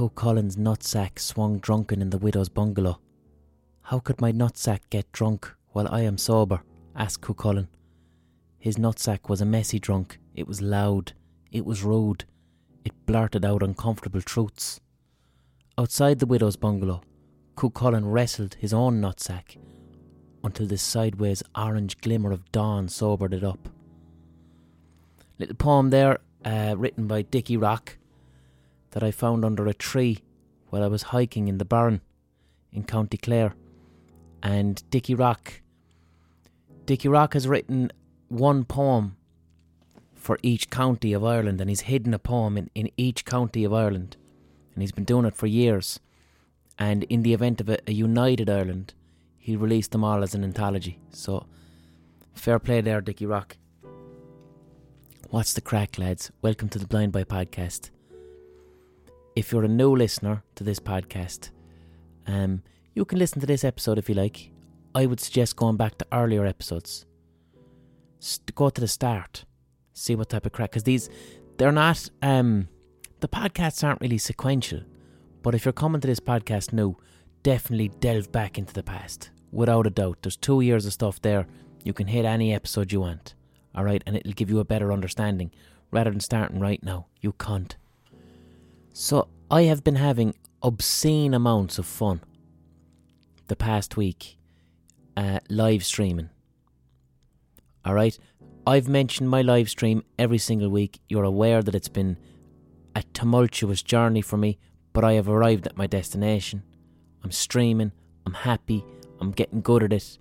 Cú Chulainn's nutsack swung drunken in the widow's bungalow. How could my nutsack get drunk while I am sober? asked Cú Chulainn. His nutsack was a messy drunk. It was loud. It was rude. It blurted out uncomfortable truths. Outside the widow's bungalow, Cú Chulainn wrestled his own nutsack until the sideways orange glimmer of dawn sobered it up. Little poem there, uh, written by Dickie Rock, that I found under a tree while I was hiking in the Burren in County Clare. And Dickie Rock, Dickie Rock has written one poem for each county of Ireland, and he's hidden a poem in, in each county of Ireland, and he's been doing it for years. And in the event of a, a united Ireland, he released them all as an anthology. So, fair play there, Dickie Rock. What's the crack, lads? Welcome to the Blind Boy podcast. If you're a new listener to this podcast, um, you can listen to this episode if you like. I would suggest going back to earlier episodes. St- go to the start, see what type of crack. Because these, they're not. Um, the podcasts aren't really sequential. But if you're coming to this podcast new, definitely delve back into the past. Without a doubt. There's two years of stuff there. You can hit any episode you want. Alright? And it'll give you a better understanding. Rather than starting right now. You cunt. So, I have been having obscene amounts of fun the past week uh, live streaming. Alright? I've mentioned my live stream every single week. You're aware that it's been a tumultuous journey for me, but I have arrived at my destination. I'm streaming, I'm happy, I'm getting good at it.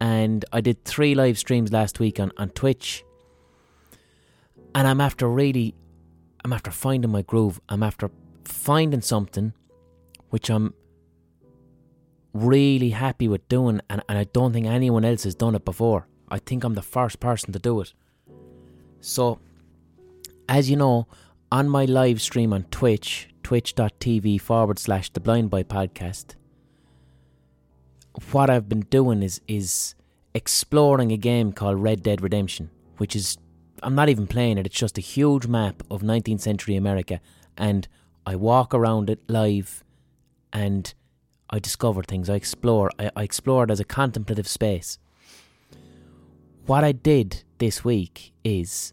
And I did three live streams last week on, on Twitch. And I'm after really, I'm after finding my groove. I'm after finding something which I'm really happy with doing, and, and I don't think anyone else has done it before. I think I'm the first person to do it. So, as you know, on my live stream on Twitch, twitch.tv forward slash the blind boy podcast, what I've been doing is is exploring a game called Red Dead Redemption, which is I'm not even playing it, it's just a huge map of 19th century America and I walk around it live and I discover things, I explore, I, I explore it as a contemplative space. What I did this week is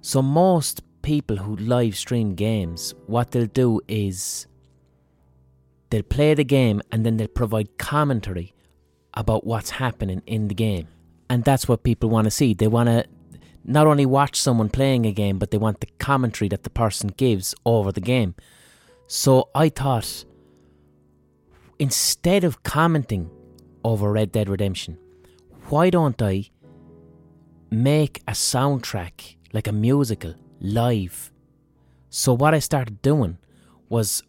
so most people who live stream games, what they'll do is they'll play the game and then they'll provide commentary about what's happening in the game. And that's what people want to see. They want to not only watch someone playing a game, but they want the commentary that the person gives over the game. So I thought, instead of commenting over Red Dead Redemption, why don't I make a soundtrack like a musical live? So what I started doing was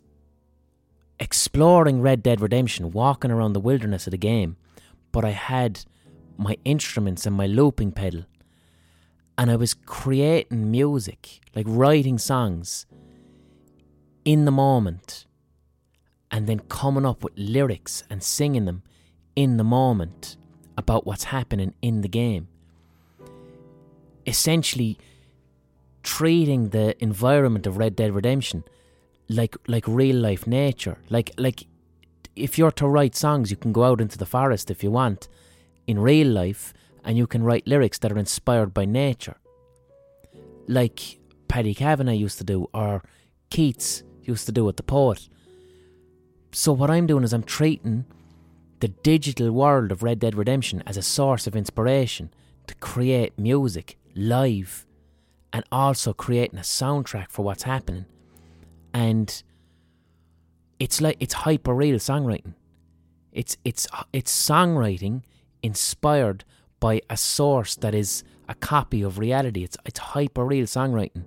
exploring Red Dead Redemption, walking around the wilderness of the game, but I had my instruments and my looping pedal and I was creating music, like writing songs in the moment, and then coming up with lyrics and singing them in the moment about what's happening in the game. Essentially, treating the environment of Red Dead Redemption like like real life nature. Like like if you're to write songs, you can go out into the forest if you want in real life and you can write lyrics that are inspired by nature. Like Paddy Kavanagh used to do, or Keats used to do with the poet. So, what I'm doing is I'm treating the digital world of Red Dead Redemption as a source of inspiration to create music live and also creating a soundtrack for what's happening. And it's like it's hyper real songwriting. It's it's it's songwriting inspired by a source that is a copy of reality. It's it's hyper real songwriting.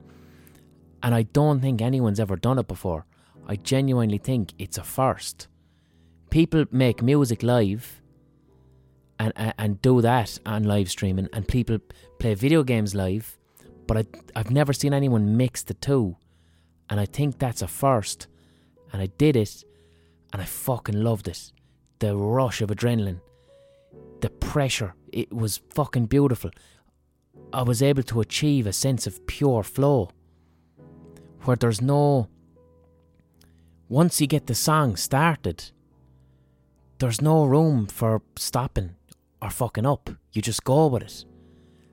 And I don't think anyone's ever done it before. I genuinely think it's a first. People make music live and, and, and do that on live streaming, and people play video games live, but I, I've never seen anyone mix the two. And I think that's a first. And I did it, and I fucking loved it. The rush of adrenaline, the pressure, it was fucking beautiful. I was able to achieve a sense of pure flow where there's no once you get the song started, there's no room for stopping or fucking up. You just go with it.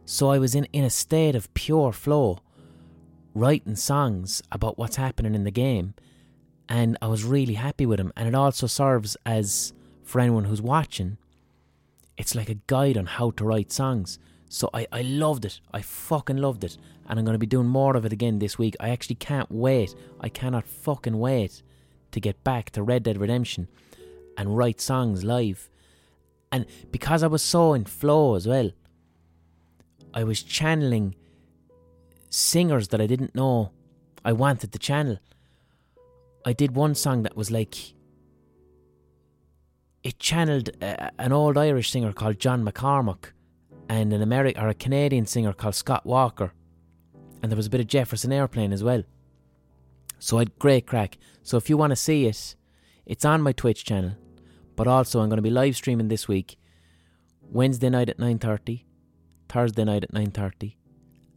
So I was in, in a state of pure flow, writing songs about what's happening in the game, and I was really happy with them. And it also serves as, for anyone who's watching, it's like a guide on how to write songs. So I, I loved it. I fucking loved it. And I'm going to be doing more of it again this week. I actually can't wait. I cannot fucking wait to get back to Red Dead Redemption and write songs live. And because I was so in flow as well, I was channeling singers that I didn't know I wanted to channel. I did one song that was like it channeled an old Irish singer called John McCormack and an American or a Canadian singer called Scott Walker, and there was a bit of Jefferson Airplane as well. So I had great crack. So if you want to see it, it's on my Twitch channel. But also, I'm going to be live streaming this week, Wednesday night at 9:30, Thursday night at 9:30,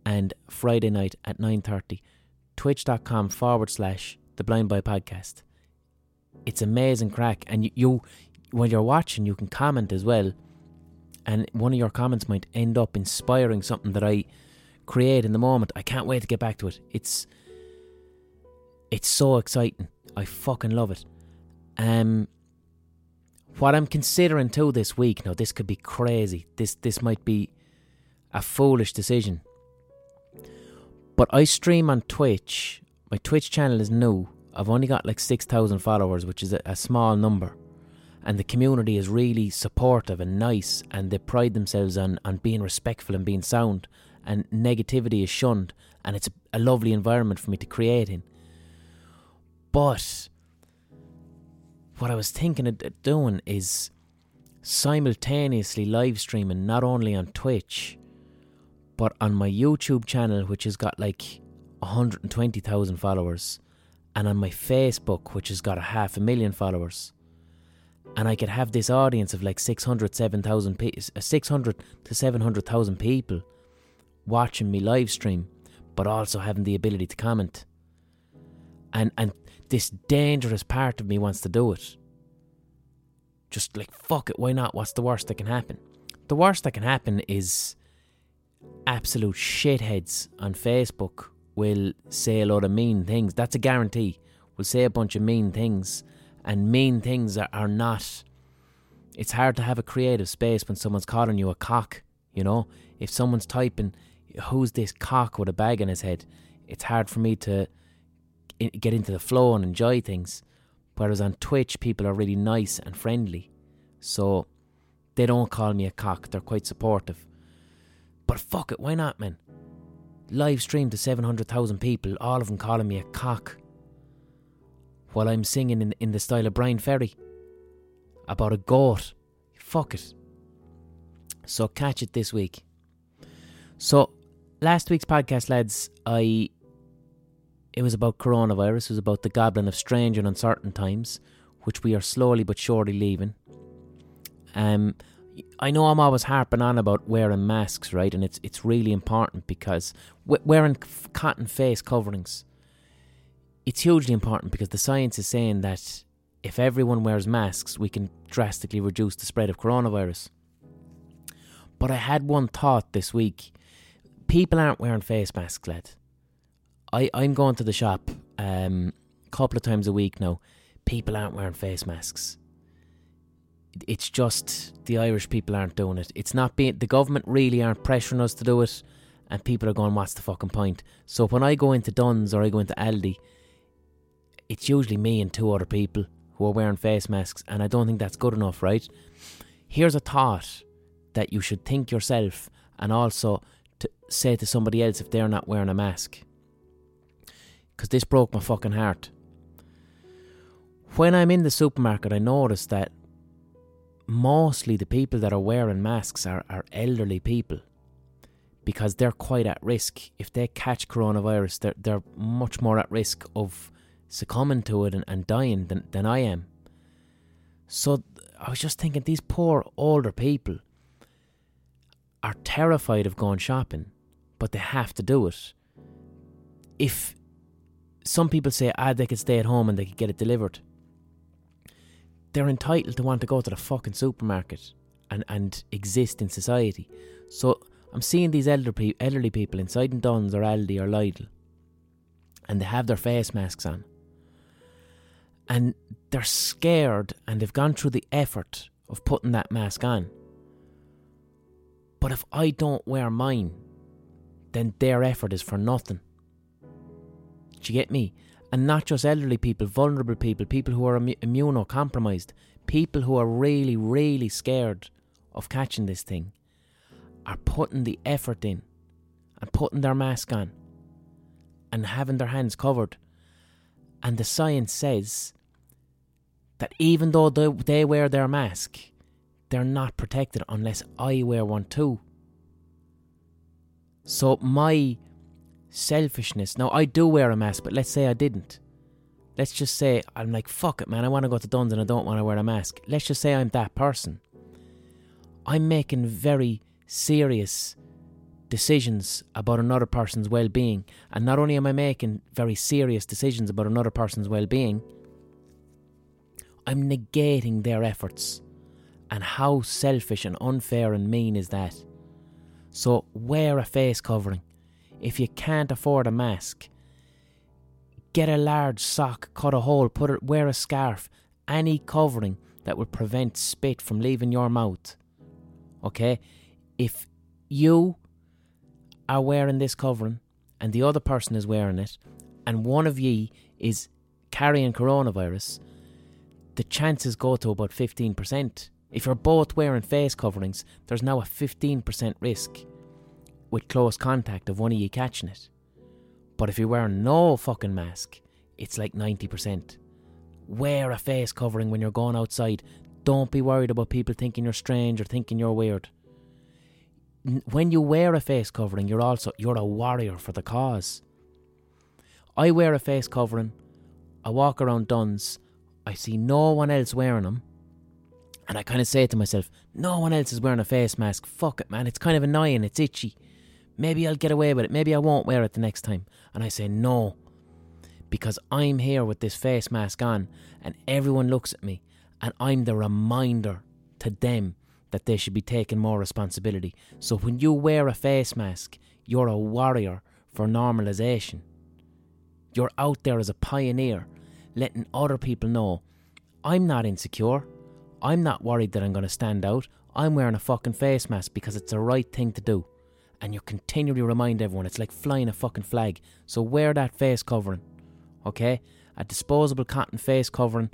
and Friday night at 9:30. Twitch.com forward slash the Blind Boy Podcast. It's amazing crack, and you, you while you're watching, you can comment as well, and one of your comments might end up inspiring something that I create in the moment. I can't wait to get back to it. It's it's so exciting. I fucking love it. Um, what I'm considering too this week, now this could be crazy. This this might be a foolish decision. But I stream on Twitch. My Twitch channel is new. I've only got like 6,000 followers, which is a, a small number. And the community is really supportive and nice, and they pride themselves on, on being respectful and being sound. And negativity is shunned, and it's a, lovely environment for me to create in. But what I was thinking of doing is simultaneously live streaming not only on Twitch but on my YouTube channel which has got like 120,000 followers and on my Facebook which has got a half a million followers and I could have this audience of like 600 7,000 pe- uh, 600 to 700,000 people watching me live stream but also having the ability to comment and and this dangerous part of me wants to do it. Just like, fuck it, why not? What's the worst that can happen? The worst that can happen is absolute shitheads on Facebook will say a lot of mean things. That's a guarantee. Will say a bunch of mean things. And mean things are, are not. It's hard to have a creative space when someone's calling you a cock, you know? If someone's typing, who's this cock with a bag in his head? It's hard for me to get into the flow and enjoy things. Whereas on Twitch, people are really nice and friendly. So they don't call me a cock, they're quite supportive. But fuck it, why not, man? Live stream to 700,000 people, all of them calling me a cock. While I'm singing in, in the style of Bryan Ferry about a goat. Fuck it. So catch it this week. So, last week's podcast, lads, I it was about coronavirus, it was about the goblin of strange and uncertain times, which we are slowly but surely leaving. Um, I know I'm always harping on about wearing masks, right? And it's it's really important because wearing cotton face coverings, it's hugely important because the science is saying that if everyone wears masks, we can drastically reduce the spread of coronavirus. But I had one thought this week: people aren't wearing face masks, lad. I, I'm going to the shop um, a couple of times a week now. People aren't wearing face masks. It's just the Irish people aren't doing it. It's not being the government really aren't pressuring us to do it, and people are going, "What's the fucking point?" So when I go into Dunnes or I go into Aldi, it's usually me and two other people who are wearing face masks, and I don't think that's good enough, right? Here's a thought that you should think yourself, and also to say to somebody else if they're not wearing a mask because this broke my fucking heart. When I'm in the supermarket, I notice that mostly the people that are wearing masks are, are elderly people because they're quite at risk. If they catch coronavirus, they're, they're much more at risk of succumbing to it and, and dying than, than I am. So I was just thinking, these poor older people are terrified of going shopping, but they have to do it. If some people say, ah, they could stay at home and they could get it delivered. They're entitled to want to go to the fucking supermarket and, and exist in society. So I'm seeing these elder pe- elderly people inside in Dunnes or Aldi or Lidl, and they have their face masks on. And they're scared and they've gone through the effort of putting that mask on. But if I don't wear mine, then their effort is for nothing. Do you get me? And not just elderly people, vulnerable people, people who are Im- immunocompromised, people who are really, really scared of catching this thing, are putting the effort in and putting their mask on and having their hands covered. And the science says that even though they, they wear their mask, they're not protected unless I wear one too. So my selfishness. Now I do wear a mask, but let's say I didn't. Let's just say I'm like, fuck it, man, I want to go to Dunnes and I don't want to wear a mask. Let's just say I'm that person. I'm making very serious decisions about another person's well being. And not only am I making very serious decisions about another person's well being, I'm negating their efforts. And how selfish and unfair and mean is that? So wear a face covering. If you can't afford a mask, get a large sock, cut a hole, put it, wear a scarf, any covering that will prevent spit from leaving your mouth. Okay? If you are wearing this covering and the other person is wearing it, and one of ye is carrying coronavirus, the chances go to about 15%. If you're both wearing face coverings, there's now a 15% risk with close contact of one of you catching it. But if you're wearing no fucking mask, it's like 90%. Wear a face covering when you're going outside. Don't be worried about people thinking you're strange or thinking you're weird. When you wear a face covering, you're also you're a warrior for the cause. I wear a face covering. I walk around Dunnes. I see no one else wearing them. And I kind of say to myself, no one else is wearing a face mask. Fuck it, man. It's kind of annoying. It's itchy. Maybe I'll get away with it. Maybe I won't wear it the next time. And I say, no. Because I'm here with this face mask on and everyone looks at me and I'm the reminder to them that they should be taking more responsibility. So when you wear a face mask, you're a warrior for normalisation. You're out there as a pioneer, letting other people know I'm not insecure. I'm not worried that I'm going to stand out. I'm wearing a fucking face mask because it's the right thing to do. And you continually remind everyone it's like flying a fucking flag. So wear that face covering. Okay? A disposable cotton face covering.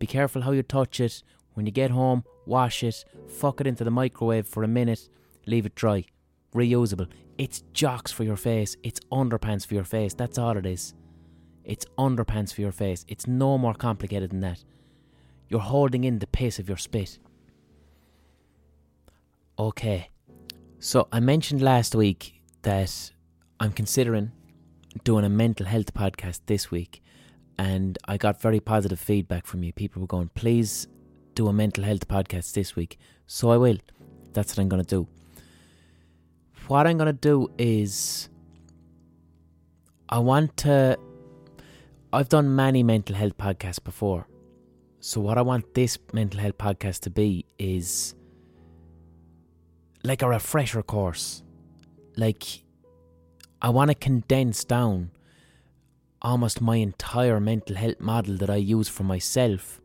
Be careful how you touch it. When you get home, wash it, fuck it into the microwave for a minute, leave it dry. Reusable. It's jocks for your face. It's underpants for your face. That's all it is. It's underpants for your face. It's no more complicated than that. You're holding in the pace of your spit. Okay. So I mentioned last week that I'm considering doing a mental health podcast this week and I got very positive feedback from you. People were going, please do a mental health podcast this week. So I will. That's what I'm going to do. What I'm going to do is I want to. I've done many mental health podcasts before. So, what I want this mental health podcast to be is like a refresher course. Like, I want to condense down almost my entire mental health model that I use for myself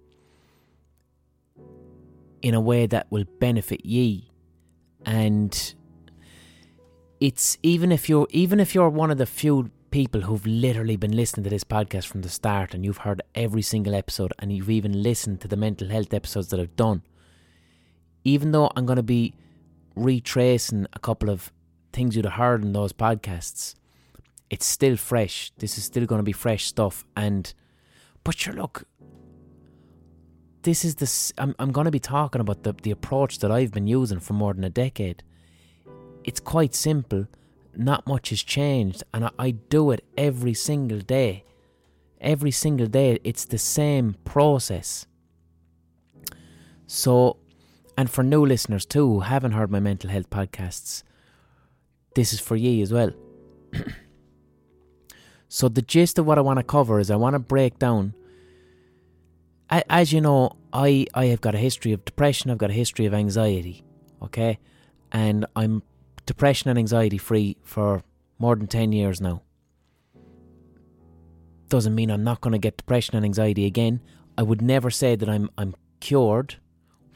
in a way that will benefit ye. And it's even if you're even if you're one of the few people who've literally been listening to this podcast from the start and you've heard every single episode and you've even listened to the mental health episodes that I've done, even though I'm going to be retracing a couple of things you'd have heard in those podcasts, it's still fresh. This is still going to be fresh stuff. And, but sure, look, this is the. I'm, I'm going to be talking about the, the approach that I've been using for more than a decade. It's quite simple. Not much has changed. And I, I do it every single day. Every single day, it's the same process. So, and for new listeners too who haven't heard my mental health podcasts, this is for ye as well. So the gist of what I want to cover is I want to break down. As you know, I I have got a history of depression. I've got a history of anxiety. Okay, and I'm depression and anxiety free for more than ten years now. Doesn't mean I'm not going to get depression and anxiety again. I would never say that I'm I'm cured.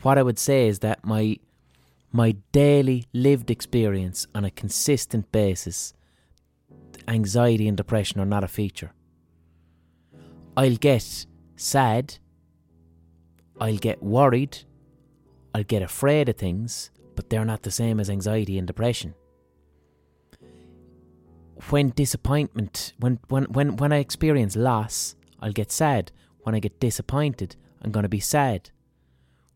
What I would say is that my my daily lived experience on a consistent basis, anxiety and depression are not a feature. I'll get sad, I'll get worried, I'll get afraid of things, but they're not the same as anxiety and depression. When disappointment, when, when, when, when I experience loss, I'll get sad. When I get disappointed, I'm going to be sad.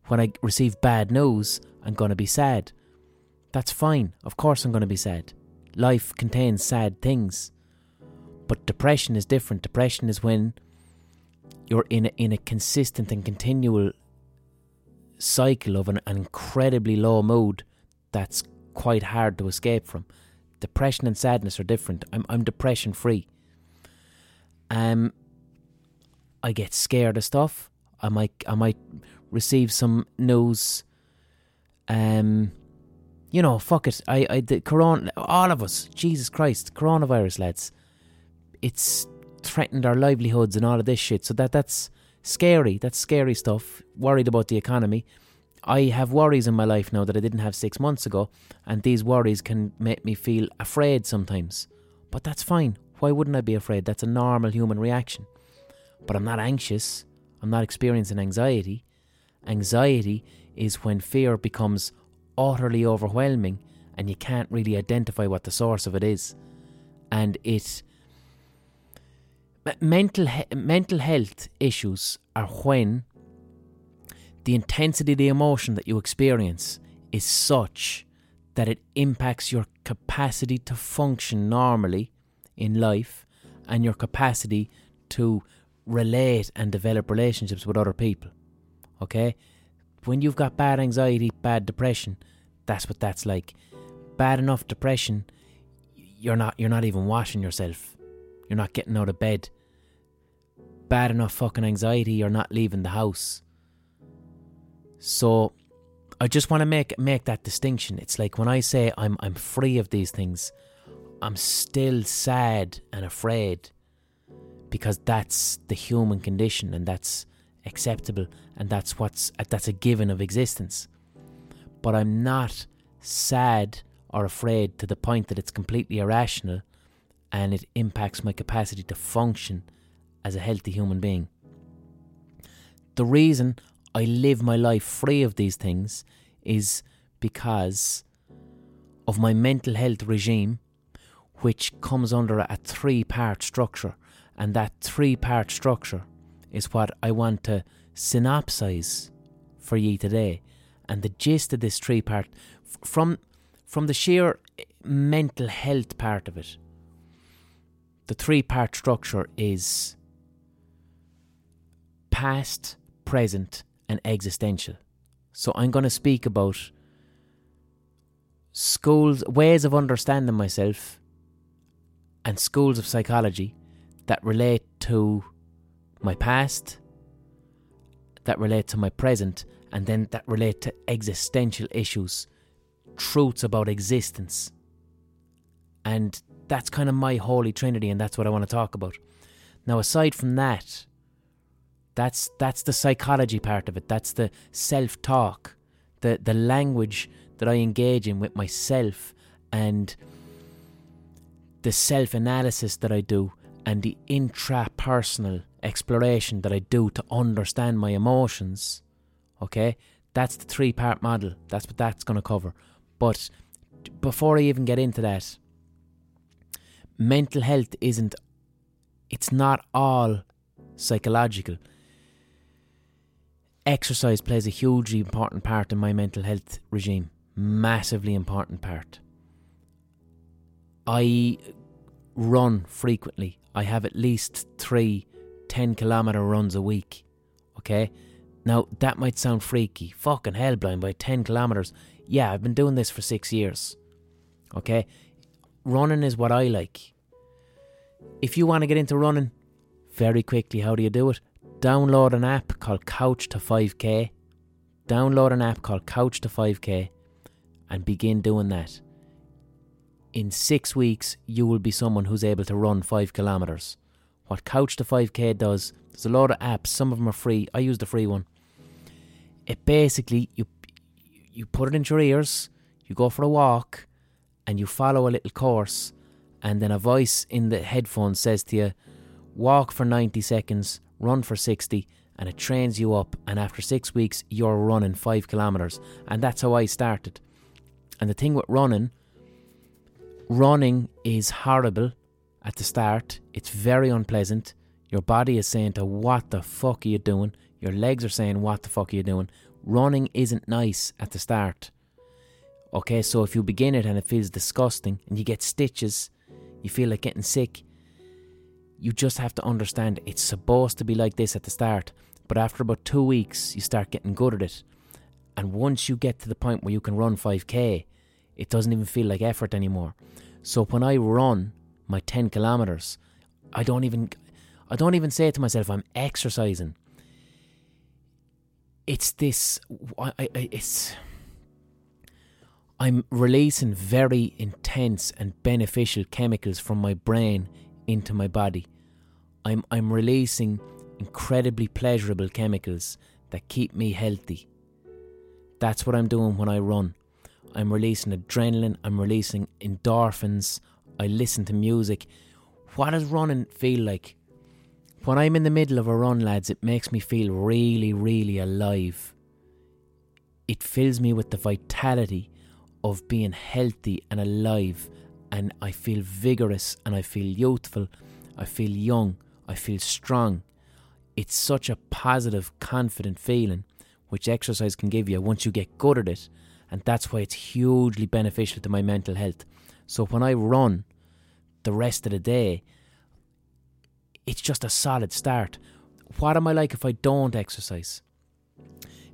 When I receive bad news, I'm going to be sad. That's fine. Of course, I'm going to be sad. Life contains sad things. But depression is different. Depression is when you're in a, in a consistent and continual cycle of an, an incredibly low mood that's quite hard to escape from. Depression and sadness are different. I'm I'm depression free. Um I get scared of stuff. I might I might receive some news um, you know, fuck it. I, I, the corona, all of us, Jesus Christ, coronavirus, lads. It's threatened our livelihoods and all of this shit. So that that's scary. That's scary stuff. Worried about the economy. I have worries in my life now that I didn't have six months ago, and these worries can make me feel afraid sometimes. But that's fine. Why wouldn't I be afraid? That's a normal human reaction. But I'm not anxious. I'm not experiencing anxiety. Anxiety is when fear becomes utterly overwhelming and you can't really identify what the source of it is. And it mental mental health issues are when the intensity of the emotion that you experience is such that it impacts your capacity to function normally in life and your capacity to relate and develop relationships with other people. Okay? when you've got bad anxiety, bad depression, that's what that's like. Bad enough depression, you're not you're not even washing yourself. You're not getting out of bed. Bad enough fucking anxiety, you're not leaving the house. So I just want to make make that distinction. It's like when I say I'm I'm free of these things, I'm still sad and afraid because that's the human condition and that's acceptable and that's what's that's a given of existence but i'm not sad or afraid to the point that it's completely irrational and it impacts my capacity to function as a healthy human being the reason i live my life free of these things is because of my mental health regime which comes under a three part structure and that three part structure is what I want to synopsize for ye today. And the gist of this three part, from from the sheer mental health part of it, the three part structure is past, present, and existential. So I'm going to speak about schools, ways of understanding myself, and schools of psychology that relate to my past, that relate to my present, and then that relate to existential issues, truths about existence. And that's kind of my holy trinity, and that's what I want to talk about. Now, aside from that, that's that's the psychology part of it. That's the self-talk, the the language that I engage in with myself, and the self-analysis that I do, and the intrapersonal exploration that I do to understand my emotions, okay, that's the three part model. That's what that's going to cover. But before I even get into that, mental health isn't, it's not all psychological. Exercise plays a hugely important part in my mental health regime. Massively important part. I run frequently. I have at least three 10 kilometre runs a week. Okay? Now, that might sound freaky. Fucking hell, blind by 10 kilometres. Yeah, I've been doing this for six years. Okay? Running is what I like. If you want to get into running, very quickly, how do you do it? Download an app called Couch to 5K. Download an app called Couch to 5K and begin doing that. In six weeks, you will be someone who's able to run five kilometers. What Couch to 5K does, there's a lot of apps, some of them are free. I use the free one. It basically, you, you put it into your ears, you go for a walk, and you follow a little course, and then a voice in the headphones says to you, walk for 90 seconds, run for 60, and it trains you up. And after six weeks, you're running five kilometers. And that's how I started. And the thing with running, running is horrible at the start. It's very unpleasant. Your body is saying to what the fuck are you doing? Your legs are saying what the fuck are you doing? Running isn't nice at the start. Okay, so if you begin it and it feels disgusting and you get stitches, you feel like getting sick, you just have to understand it's supposed to be like this at the start. But after about two weeks, you start getting good at it. And once you get to the point where you can run 5k, it doesn't even feel like effort anymore. So when I run my 10 kilometers, I don't even I don't even say to myself I'm exercising. It's this I, I, it's I'm releasing very intense and beneficial chemicals from my brain into my body. I'm I'm releasing incredibly pleasurable chemicals that keep me healthy. That's what I'm doing when I run. I'm releasing adrenaline, I'm releasing endorphins, I listen to music. What does running feel like? When I'm in the middle of a run, lads, it makes me feel really, really alive. It fills me with the vitality of being healthy and alive, and I feel vigorous and I feel youthful, I feel young, I feel strong. It's such a positive, confident feeling which exercise can give you once you get good at it, and that's why it's hugely beneficial to my mental health. So when I run the rest of the day, it's just a solid start. What am I like if I don't exercise?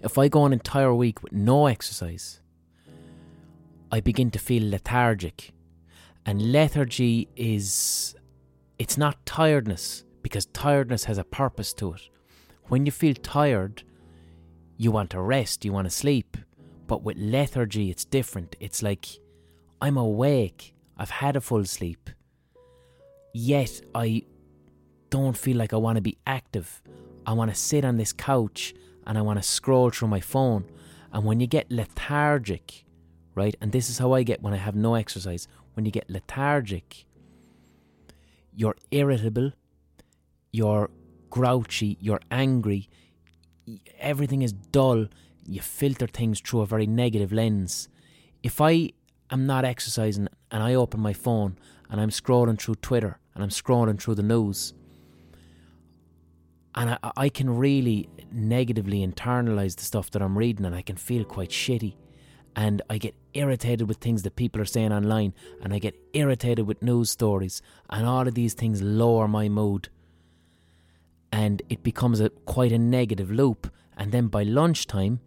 If I go an entire week with no exercise, I begin to feel lethargic. And lethargy is it's not tiredness because tiredness has a purpose to it. When you feel tired, you want to rest, you want to sleep. But with lethargy, it's different. It's like I'm awake, I've had a full sleep, yet I don't feel like I want to be active. I want to sit on this couch and I want to scroll through my phone. And when you get lethargic, right, and this is how I get when I have no exercise, when you get lethargic, you're irritable, you're grouchy, you're angry, everything is dull, you filter things through a very negative lens. If I am not exercising and I open my phone and I'm scrolling through Twitter and I'm scrolling through the news, and I, I can really negatively internalize the stuff that I'm reading and I can feel quite shitty. And I get irritated with things that people are saying online, and I get irritated with news stories, and all of these things lower my mood and it becomes a quite a negative loop. And then by lunchtime,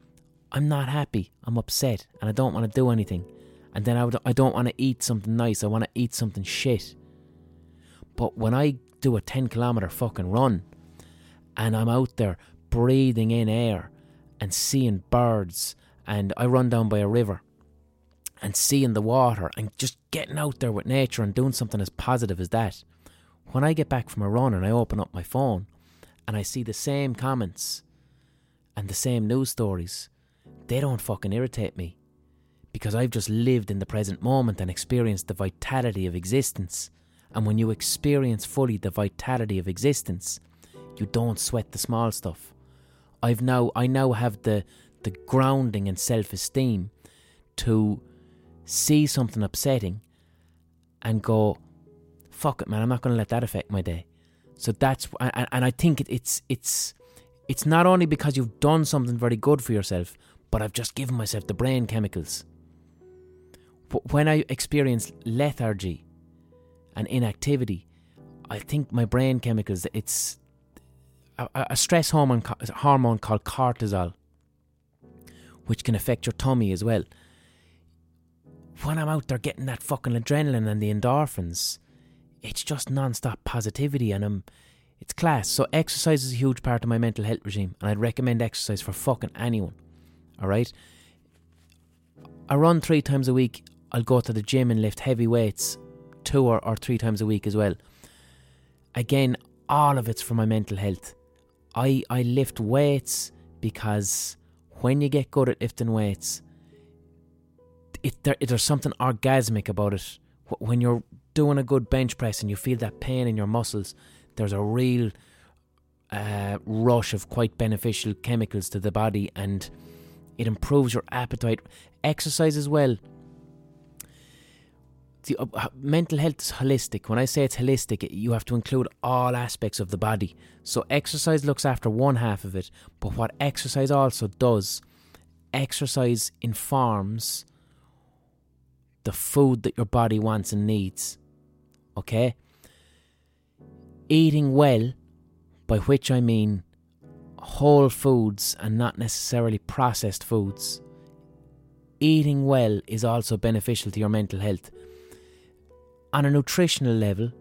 I'm not happy. I'm upset, and I don't want to do anything. And then I, would, I don't want to eat something nice. I want to eat something shit. But when I do a 10 kilometer fucking run, and I'm out there breathing in air and seeing birds, and I run down by a river and seeing the water and just getting out there with nature and doing something as positive as that. When I get back from a run and I open up my phone, and I see the same comments and the same news stories, they don't fucking irritate me because I've just lived in the present moment and experienced the vitality of existence. And when you experience fully the vitality of existence, you don't sweat the small stuff. I've now I now have the the grounding and self-esteem to see something upsetting and go, fuck it, man, I'm not going to let that affect my day. So that's and, and I think it, it's it's it's not only because you've done something very good for yourself, but I've just given myself the brain chemicals. But when I experience lethargy and inactivity, I think my brain chemicals it's a, a stress hormone hormone called cortisol, which can affect your tummy as well. When I'm out there getting that fucking adrenaline and the endorphins, it's just non-stop positivity and I'm it's class. So exercise is a huge part of my mental health regime and I'd recommend exercise for fucking anyone. Alright? I run three times a week. I'll go to the gym and lift heavy weights two or, or three times a week as well. Again, all of it's for my mental health. I, I lift weights because when you get good at lifting weights, it, there, there's something orgasmic about it. When you're doing a good bench press and you feel that pain in your muscles, there's a real uh, rush of quite beneficial chemicals to the body and it improves your appetite. Exercise as well. The, uh, mental health is holistic. When I say it's holistic, you have to include all aspects of the body. So exercise looks after one half of it, but what exercise also does, exercise informs the food that your body wants and needs. Okay? Eating well, by which I mean whole foods and not necessarily processed foods. Eating well is also beneficial to your mental health. On a nutritional level,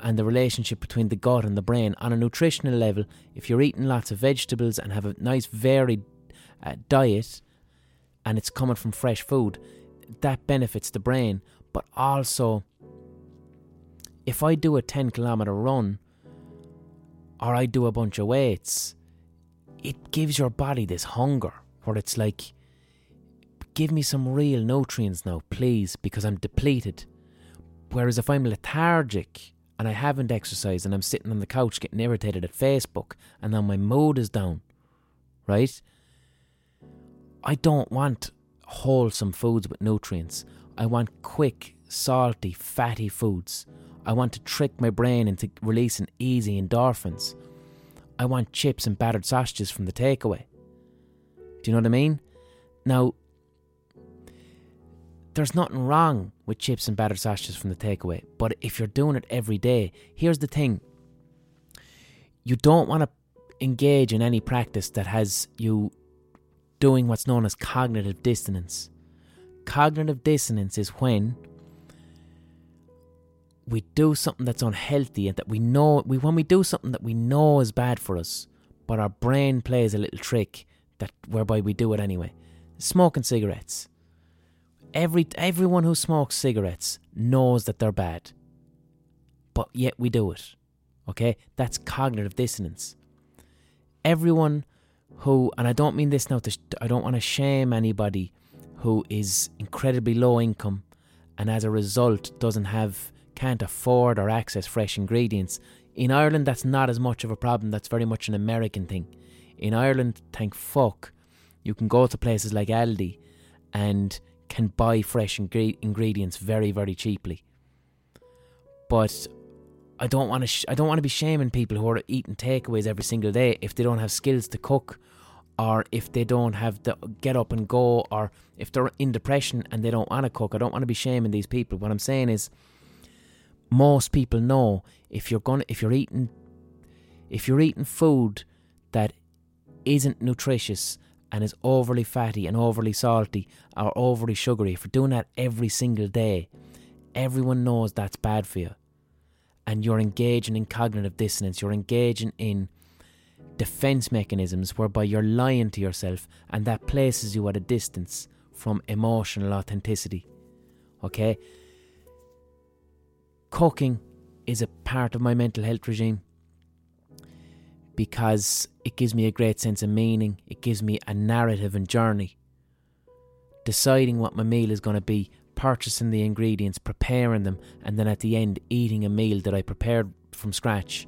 and the relationship between the gut and the brain, on a nutritional level, if you're eating lots of vegetables and have a nice varied uh, diet, and it's coming from fresh food, that benefits the brain. But also, if I do a 10 kilometer run or I do a bunch of weights, it gives your body this hunger where it's like, give me some real nutrients now, please, because I'm depleted. Whereas if I'm lethargic and I haven't exercised and I'm sitting on the couch getting irritated at Facebook and then my mood is down, right? I don't want wholesome foods with nutrients. I want quick, salty, fatty foods. I want to trick my brain into releasing easy endorphins. I want chips and battered sausages from the takeaway. Do you know what I mean? Now, there's nothing wrong with chips and battered sausages from the takeaway, but if you're doing it every day, here's the thing you don't want to engage in any practice that has you doing what's known as cognitive dissonance. Cognitive dissonance is when we do something that's unhealthy and that we know we when we do something that we know is bad for us, but our brain plays a little trick that whereby we do it anyway. Smoking cigarettes. Every everyone who smokes cigarettes knows that they're bad. But yet we do it. Okay? That's cognitive dissonance. Everyone who and I don't mean this now to I don't want to shame anybody who is incredibly low income and as a result doesn't have can't afford or access fresh ingredients. In Ireland, that's not as much of a problem. That's very much an American thing. In Ireland, thank fuck, you can go to places like Aldi and can buy fresh ingre- ingredients very, very cheaply. But I don't want to. Sh- I don't want to be shaming people who are eating takeaways every single day if they don't have skills to cook, or if they don't have the get up and go, or if they're in depression and they don't want to cook. I don't want to be shaming these people. What I'm saying is, most people know if you're going if you're eating if you're eating food that isn't nutritious and is overly fatty and overly salty or overly sugary, if you're doing that every single day, everyone knows that's bad for you. And you're engaging in cognitive dissonance, you're engaging in defense mechanisms whereby you're lying to yourself and that places you at a distance from emotional authenticity. Okay? cooking is a part of my mental health regime because it gives me a great sense of meaning, it gives me a narrative and journey. Deciding what my meal is going to be, purchasing the ingredients, preparing them, and then at the end eating a meal that I prepared from scratch.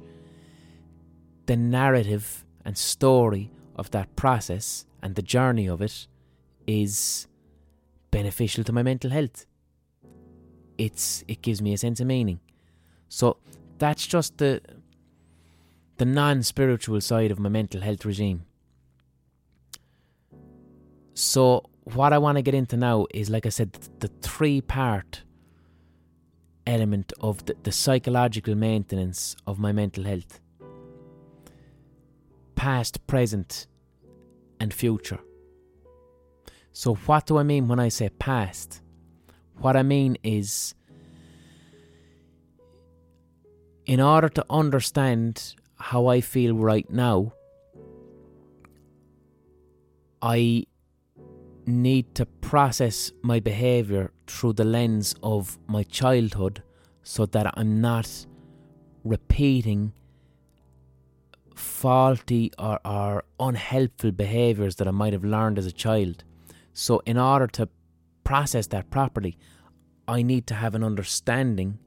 The narrative and story of that process and the journey of it is beneficial to my mental health it's it gives me a sense of meaning. So that's just the the non-spiritual side of my mental health regime. So what I want to get into now is like I said the, the three-part element of the, the psychological maintenance of my mental health. Past, present, and future. So, what do I mean when I say past? What I mean is, in order to understand how I feel right now, I need to process my behavior through the lens of my childhood so that I'm not repeating faulty or, or unhelpful behaviors that I might have learned as a child. So, in order to process that properly, I need to have an understanding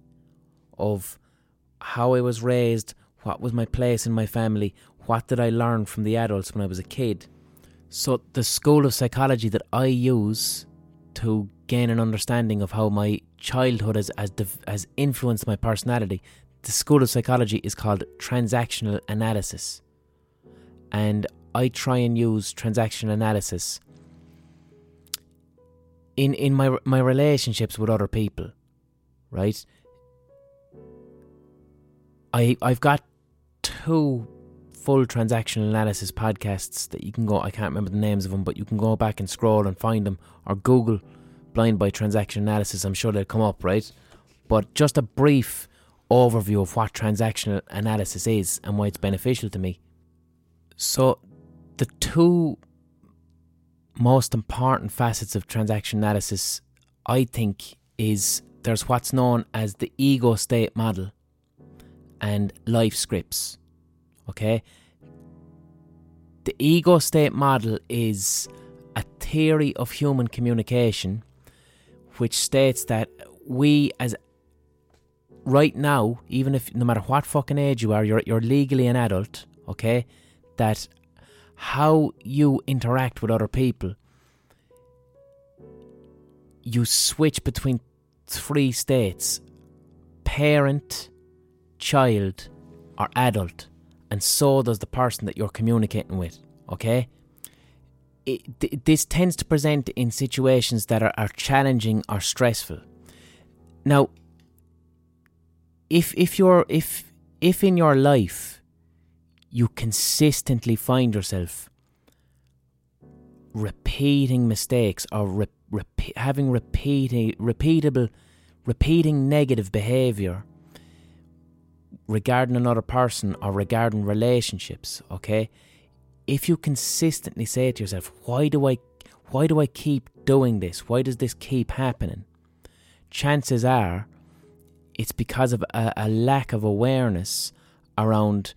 of how I was raised, what was my place in my family, what did I learn from the adults when I was a kid. So, the school of psychology that I use to gain an understanding of how my childhood has, has, has influenced my personality, the school of psychology is called transactional analysis. And I try and use transactional analysis in, in my, my relationships with other people, right? I I've got two full transactional analysis podcasts that you can go. I can't remember the names of them, but you can go back and scroll and find them, or Google "blind boy transaction analysis." I'm sure they'll come up, right? But just a brief overview of what transactional analysis is and why it's beneficial to me. So, the two most important facets of transaction analysis, I think, is there's what's known as the ego state model and life scripts. Okay? The ego state model is a theory of human communication which states that we as right now, even if no matter what fucking age you are, you're you're legally an adult, okay? That how you interact with other people you switch between three states parent child, or adult, and so does the person that you're communicating with, okay? It, th- this tends to present in situations that are, are challenging or stressful. Now, if if you're if if in your life you consistently find yourself repeating mistakes or re- having repeating repeatable repeating negative behavior regarding another person or regarding relationships, okay? If you consistently say to yourself, why do I why do I keep doing this? Why does this keep happening? Chances are it's because of a, a lack of awareness around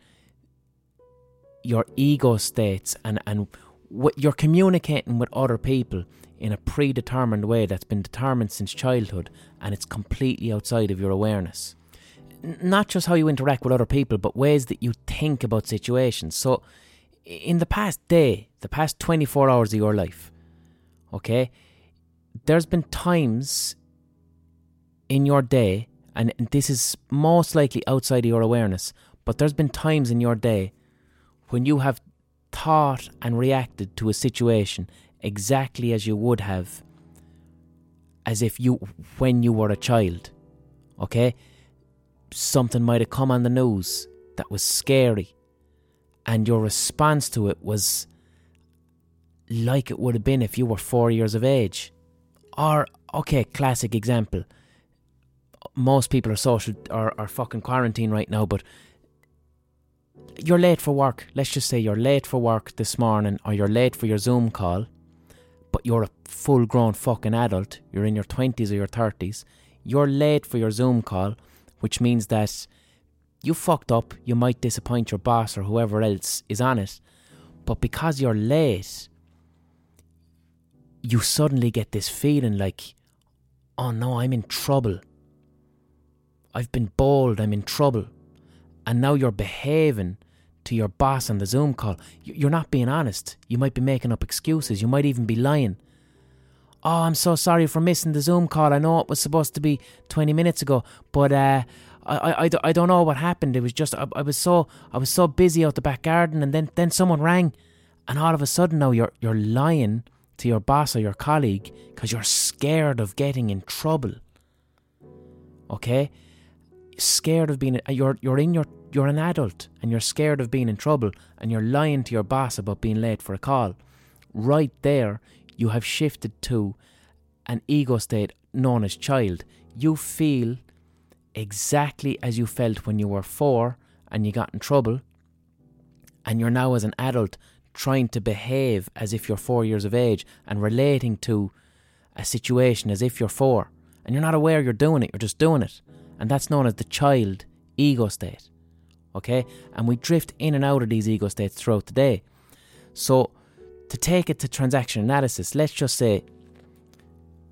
your ego states and, and what you're communicating with other people in a predetermined way that's been determined since childhood and it's completely outside of your awareness not just how you interact with other people, but ways that you think about situations. So, in the past day, the past 24 hours of your life, okay, there's been times in your day, and this is most likely outside of your awareness, but there's been times in your day when you have thought and reacted to a situation exactly as you would have as if you when you were a child okay something might have come on the news that was scary, and your response to it was like it would have been if you were four years of age. Or, okay, classic example. Most people are social or are fucking quarantine right now, but you're late for work. Let's just say you're late for work this morning, or you're late for your Zoom call, but you're a full grown fucking adult. You're in your 20s or your 30s. You're late for your Zoom call which means that you fucked up, you might disappoint your boss or whoever else is on it, but because you're late, you suddenly get this feeling like, oh no, I'm in trouble. I've been bold, I'm in trouble. And now you're behaving to your boss on the Zoom call. You're not being honest. You might be making up excuses. You might even be lying. Oh, I'm so sorry for missing the Zoom call. I know it was supposed to be 20 minutes ago, but uh, I, I, I don't know what happened. It was just I, I was so I was so busy out the back garden, and then, then someone rang, and all of a sudden now you're you're lying to your boss or your colleague because you're scared of getting in trouble. Okay, scared of being you're you're in your you're an adult and you're scared of being in trouble, and you're lying to your boss about being late for a call. Right there, you have shifted to an ego state known as child. You feel exactly as you felt when you were four and you got in trouble, and you're now as an adult trying to behave as if you're four years of age and relating to a situation as if you're four, and you're not aware you're doing it, you're just doing it. And that's known as the child ego state. Okay? And we drift in and out of these ego states throughout the day. So, to take it to transaction analysis, let's just say,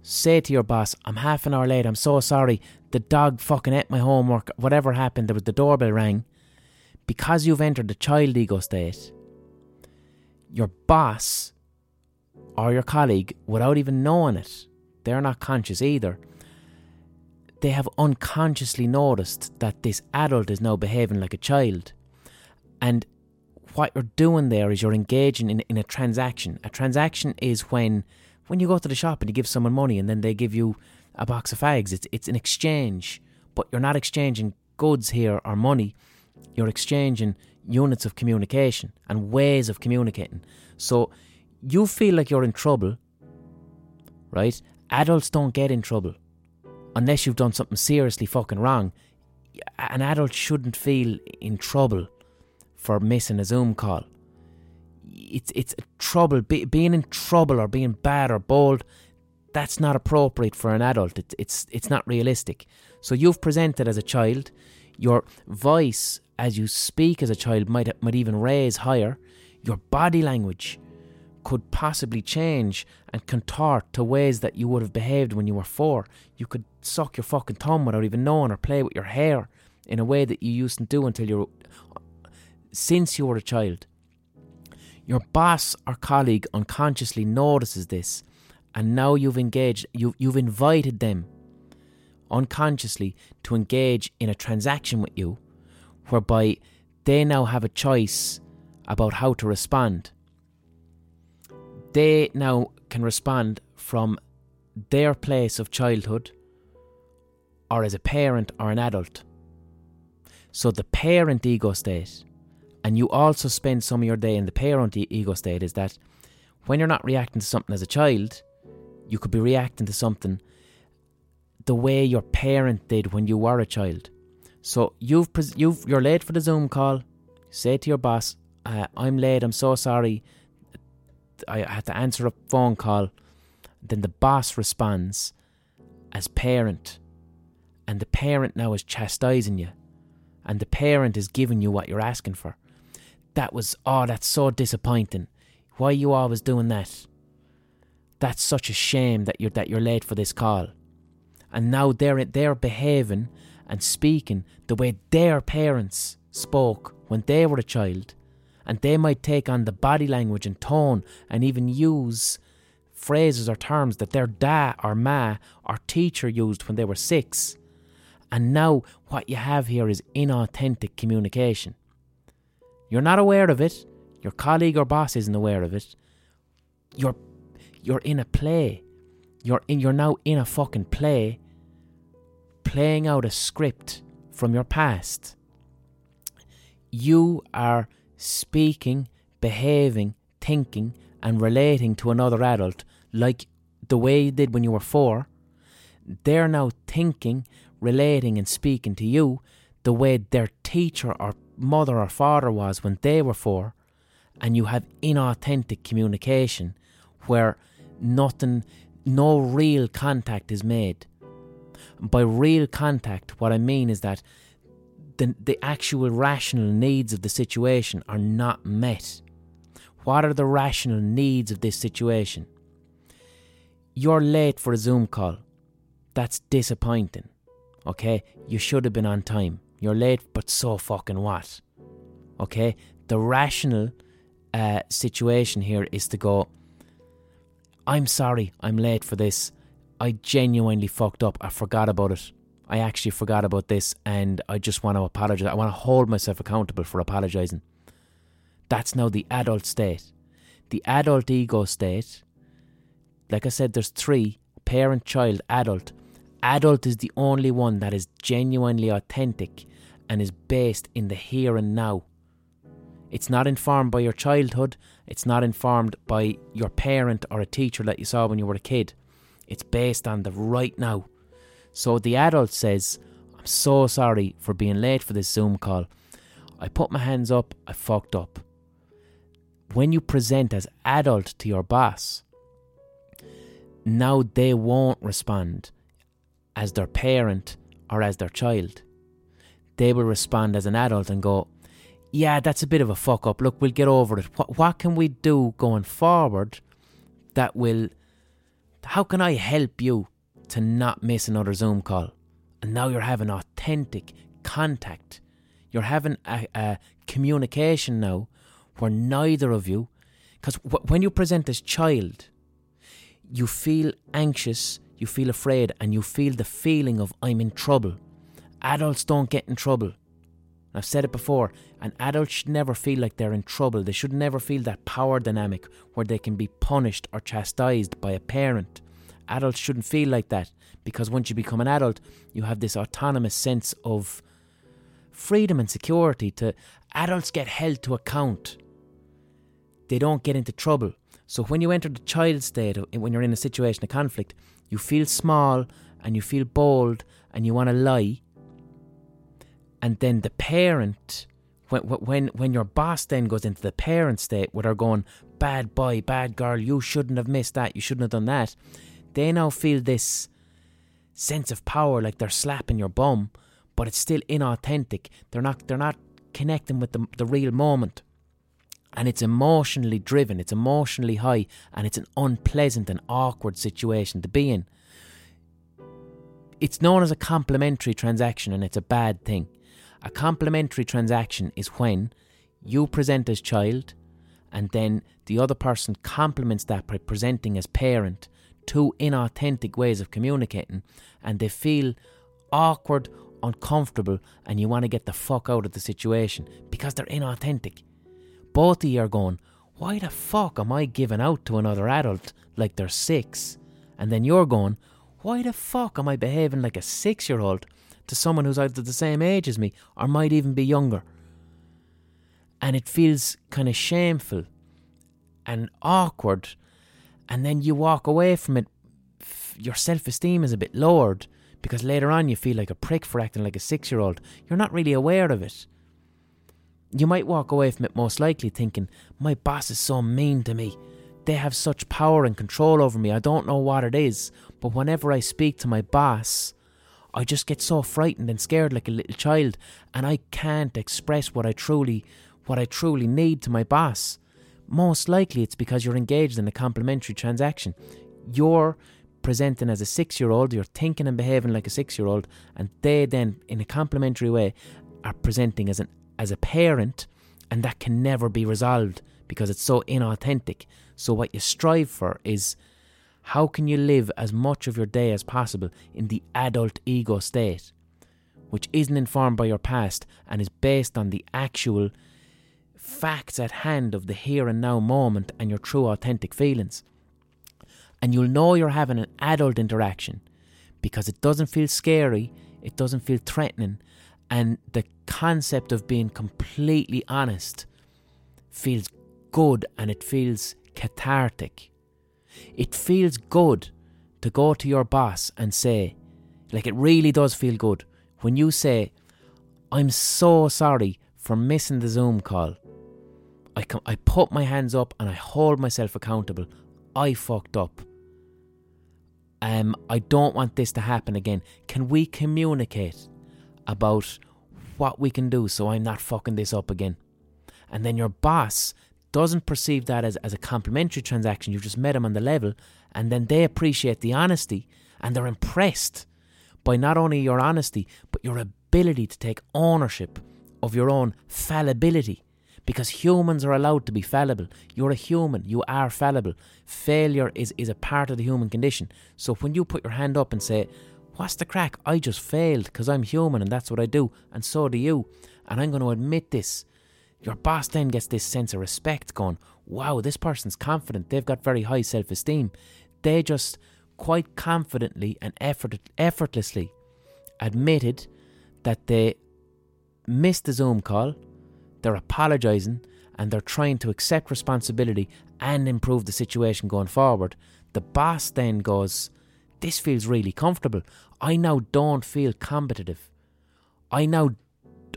say to your boss, I'm half an hour late, I'm so sorry, the dog fucking ate my homework, whatever happened, there was the doorbell rang. Because you've entered the child ego state, your boss or your colleague, without even knowing it, they're not conscious either, they have unconsciously noticed that this adult is now behaving like a child. And what you're doing there is you're engaging in, in a transaction. A transaction is when when you go to the shop and you give someone money and then they give you a box of fags. It's it's an exchange, but you're not exchanging goods here or money. You're exchanging units of communication and ways of communicating. So you feel like you're in trouble, right? Adults don't get in trouble unless you've done something seriously fucking wrong. An adult shouldn't feel in trouble for missing a Zoom call. It's it's trouble. Be, being in trouble or being bad or bold, that's not appropriate for an adult. It, it's it's not realistic. So you've presented as a child. Your voice, as you speak as a child, might might even raise higher. Your body language could possibly change and contort to ways that you would have behaved when you were four. You could suck your fucking thumb without even knowing, or play with your hair in a way that you used to do until you since you were a child. Your boss or colleague unconsciously notices this, and now you've engaged, you, you've invited them unconsciously to engage in a transaction with you, whereby they now have a choice about how to respond. They now can respond from their place of childhood or as a parent or an adult. So the parent ego state and you also spend some of your day in the parent ego state is that when you're not reacting to something as a child, you could be reacting to something the way your parent did when you were a child. So you've you've you're late for the Zoom call. Say to your boss, uh, "I'm late. I'm so sorry. I had to answer a phone call." Then the boss responds as parent, and the parent now is chastising you, and the parent is giving you what you're asking for that was oh that's so disappointing. Why are you always doing that? That's such a shame that you're that you're late for this call. And now they're they're behaving and speaking the way their parents spoke when they were a child. And they might take on the body language and tone and even use phrases or terms that their da or ma or teacher used when they were six. And now what you have here is inauthentic communication you're not aware of it. Your colleague or boss isn't aware of it. You're you're in a play. You're in you're now in a fucking play playing out a script from your past. You are speaking, behaving, thinking and relating to another adult like the way you did when you were 4. They're now thinking, relating and speaking to you the way their teacher or mother or father was when they were four, and you have inauthentic communication where nothing, no real contact is made. By real contact, what I mean is that the, the actual rational needs of the situation are not met. What are the rational needs of this situation? You're late for a Zoom call. That's disappointing. Okay? You should have been on time. You're late, but so fucking what? Okay? The rational uh, situation here is to go, I'm sorry, I'm late for this. I genuinely fucked up. I forgot about it. I actually forgot about this and I just want to apologize. I want to hold myself accountable for apologizing. That's now the adult state. The adult ego state, like I said, there's three parent, child, adult. Adult is the only one that is genuinely authentic and is based in the here and now. It's not informed by your childhood, it's not informed by your parent or a teacher that you saw when you were a kid. It's based on the right now. So the adult says, I'm so sorry for being late for this Zoom call. I put my hands up, I fucked up. When you present as adult to your boss, now they won't respond as their parent or as their child. They will respond as an adult and go, Yeah, that's a bit of a fuck up. Look, we'll get over it. What, what can we do going forward that will. How can I help you to not miss another Zoom call? And now you're having authentic contact. You're having a, a communication now where neither of you, because when you present as child, you feel anxious, you feel afraid, and you feel the feeling of I'm in trouble. Adults don't get in trouble. I've said it before, an adult should never feel like they're in trouble. They should never feel that power dynamic where they can be punished or chastised by a parent. Adults shouldn't feel like that because once you become an adult, you have this autonomous sense of freedom and security to adults get held to account. They don't get into trouble. So when you enter the child state, uh, when you're in a situation of conflict, you feel small and you feel bold and you want to lie. And then the parent, when, when, when your boss then goes into the parent state where they're going, bad boy, bad girl, you shouldn't have missed that, you shouldn't have done that, they now feel this sense of power like they're slapping your bum, but it's still inauthentic. They're not, they're not connecting with the, the real moment and it's emotionally driven, it's emotionally high, and it's an unpleasant and awkward situation to be in. It's known as a complementary transaction, and it's a bad thing. A complementary transaction is when you present as child, and then the other person complements that by presenting as parent. Two inauthentic ways of communicating, and they feel awkward, uncomfortable, and you want to get the fuck out of the situation because they're inauthentic both of you are going, why the fuck am I giving out to another adult like they're six? And then you're going, why the fuck am I behaving like a six year old to someone who's either the same age as me or might even be younger? And it feels kind of shameful and awkward. And then you walk away from it, your self esteem is a bit lowered because later on you feel like a prick for acting like a six year old. You're not really aware of it. You might walk away from it most likely thinking, my boss is so mean to me. They have such power and control over me. I don't know what it is, but whenever I speak to my boss, I just get so frightened and scared like a little child, and I can't express what I truly what I truly need to my boss. Most likely it's because you're engaged in a complementary transaction. You're presenting as a six year old, you're thinking and behaving like a six year old, and they then, in a complementary way, are presenting as an as a parent, and that can never be resolved because it's so inauthentic. So, what you strive for is how can you live as much of your day as possible in the adult ego state, which isn't informed by your past and is based on the actual facts at hand of the here and now moment and your true authentic feelings. And you'll know you're having an adult interaction because it doesn't feel scary, it doesn't feel threatening, and the concept of being completely honest feels good and it feels cathartic. It feels good to go to your boss and say, like it really does feel good when you say, I'm so sorry for missing the Zoom call. I, com- I put my hands up and I hold myself accountable. I fucked up. Um, I don't want this to happen again. Can we communicate about what we can do so I'm not fucking this up again. And then your boss doesn't perceive that as, as a complementary transaction. You've just met them on the level, and then they appreciate the honesty and they're impressed by not only your honesty, but your ability to take ownership of your own fallibility. Because humans are allowed to be fallible. You're a human, you are fallible. Failure is, is a part of the human condition. So when you put your hand up and say, What's the crack? I just failed because I'm human and that's what I do, and so do you. And I'm going to admit this. Your boss then gets this sense of respect going, wow, this person's confident. They've got very high self esteem. They just quite confidently and effort- effortlessly admitted that they missed the Zoom call, they're apologising, and they're trying to accept responsibility and improve the situation going forward. The boss then goes, this feels really comfortable. I now don't feel competitive. I now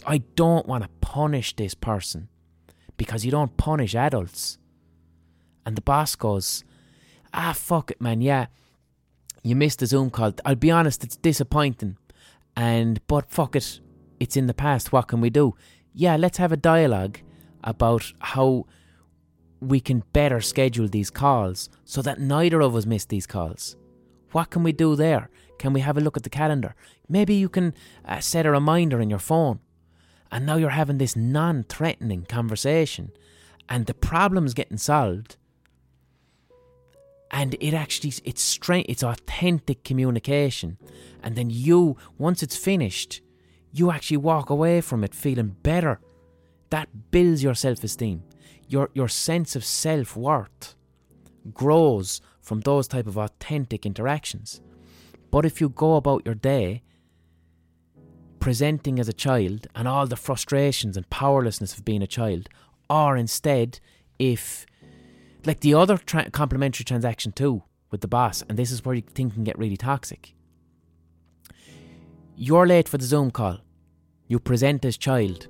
I don't want to punish this person because you don't punish adults. And the boss goes, Ah, fuck it, man. Yeah, you missed the Zoom call. I'll be honest, it's disappointing. And, but fuck it, it's in the past. What can we do? Yeah, let's have a dialogue about how we can better schedule these calls so that neither of us miss these calls. What can we do there? Can we have a look at the calendar? Maybe you can uh, set a reminder in your phone. And now you're having this non threatening conversation, and the problem's getting solved. And it actually, it's straight, it's authentic communication. And then you, once it's finished, you actually walk away from it feeling better. That builds your self esteem. Your, your sense of self worth grows from those type of authentic interactions. But if you go about your day presenting as a child and all the frustrations and powerlessness of being a child, or instead, if like the other tra- complementary transaction too with the boss, and this is where you think can get really toxic. You're late for the Zoom call. You present as child.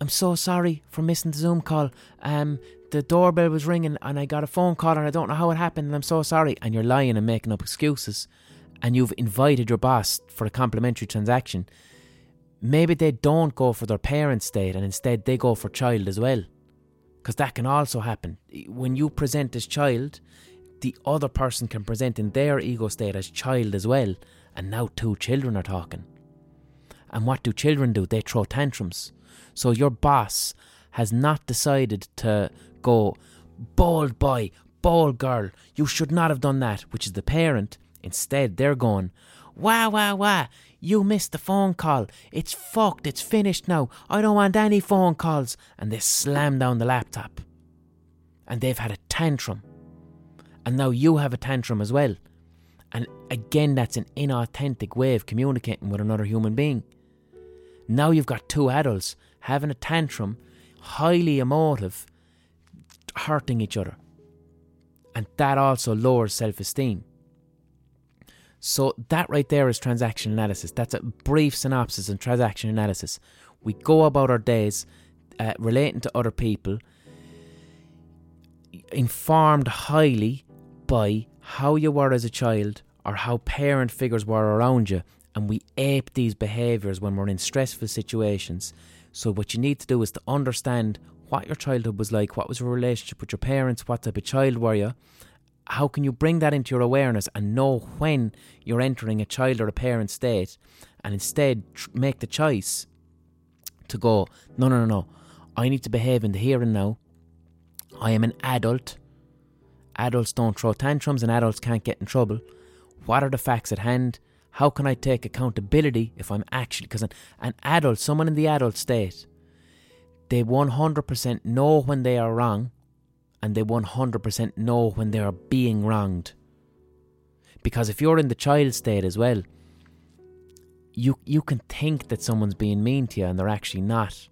I'm so sorry for missing the Zoom call. Um, the doorbell was ringing and I got a phone call and I don't know how it happened and I'm so sorry. And you're lying and making up excuses. And you've invited your boss for a complementary transaction. Maybe they don't go for their parent state and instead they go for child as well. Because that can also happen. When you present as child, the other person can present in their ego state as child as well. And now two children are talking. And what do children do? They throw tantrums. So your boss has not decided to go, bold boy, bold girl, you should not have done that, which is the parent. Instead, they're going, wah, wah, wah, you missed the phone call. It's fucked. It's finished now. I don't want any phone calls. And they slam down the laptop. And they've had a tantrum. And now you have a tantrum as well. And again, that's an inauthentic way of communicating with another human being. Now you've got two adults having a tantrum, highly emotive, hurting each other. And that also lowers self esteem. So, that right there is transaction analysis. That's a brief synopsis and transaction analysis. We go about our days uh, relating to other people, informed highly by how you were as a child or how parent figures were around you, and we ape these behaviours when we're in stressful situations. So, what you need to do is to understand what your childhood was like, what was your relationship with your parents, what type of child were you, how can you bring that into your awareness and know when you're entering a child or a parent state and instead tr- make the choice to go, no, no, no, no, I need to behave in the here and now. I am an adult. Adults don't throw tantrums and adults can't get in trouble. What are the facts at hand? How can I take accountability if I'm actually, because an, an adult, someone in the adult state, they 100% know when they are wrong and they 100% know when they are being wronged. Because if you're in the child state as well, you you can think that someone's being mean to you and they're actually not.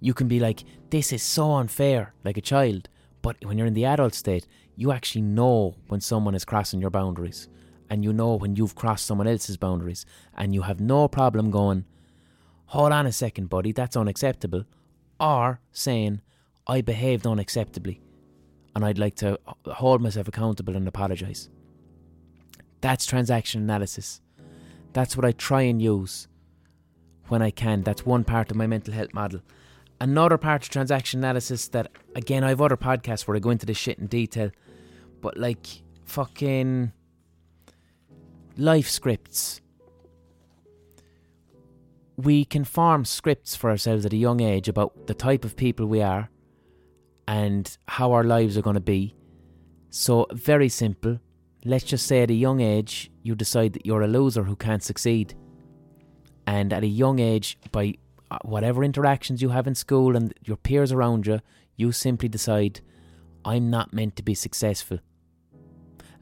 You can be like, this is so unfair, like a child. But when you're in the adult state, you actually know when someone is crossing your boundaries. And you know when you've crossed someone else's boundaries. And you have no problem going, hold on a second, buddy, that's unacceptable. Or saying, I behaved unacceptably and I'd like to hold myself accountable and apologise. That's transaction analysis. That's what I try and use when I can. That's one part of my mental health model. Another part of transaction analysis that, again, I have other podcasts where I go into this shit in detail, but like fucking life scripts. We can form scripts for ourselves at a young age about the type of people we are, and how our lives are going to be. So, very simple. Let's just say at a young age, you decide that you're a loser who can't succeed. And at a young age, by uh, whatever interactions you have in school and your peers around you, you simply decide, I'm not meant to be successful.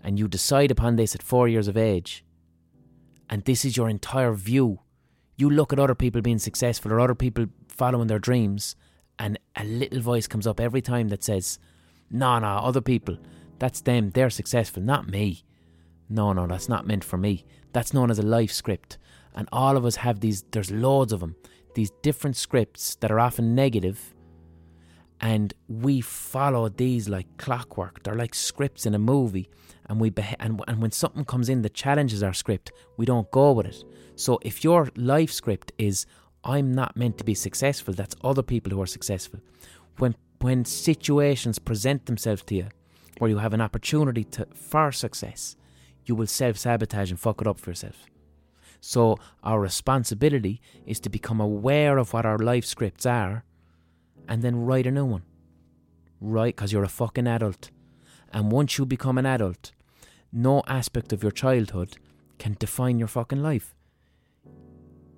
And you decide upon this at four years of age. And this is your entire view. You look at other people being successful or other people following their dreams, and a little voice comes up every time that says, "No, no, other people, that's them. They're successful, not me. No, no, that's not meant for me. That's known as a life script. And all of us have these, there's loads of them, these different scripts that are often negative, And we follow these like clockwork. They're like scripts in a movie. And, we and, and when something comes in that challenges our script, we don't go with it. So if your life script is, I'm not meant to be successful, that's other people who are successful. When, when situations present themselves to you where you have an opportunity to, for success, you will self sabotage and fuck it up for yourself. So, our responsibility is to become aware of what our life scripts are and then write a new one. Right? Because you're a fucking adult. And once you become an adult, no aspect of your childhood can define your fucking life.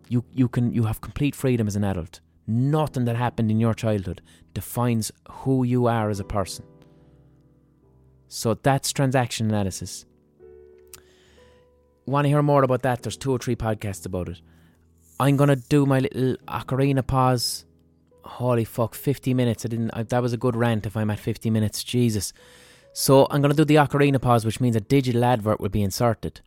You, you, can, you have complete freedom as an adult. Nothing that happened in your childhood defines who you are as a person. So that's transaction analysis want to hear more about that, there's two or three podcasts about it. I'm gonna do my little ocarina pause. Holy fuck, 50 minutes. I didn't. I, that was a good rant. If I'm at 50 minutes, Jesus. So I'm gonna do the ocarina pause, which means a digital advert will be inserted.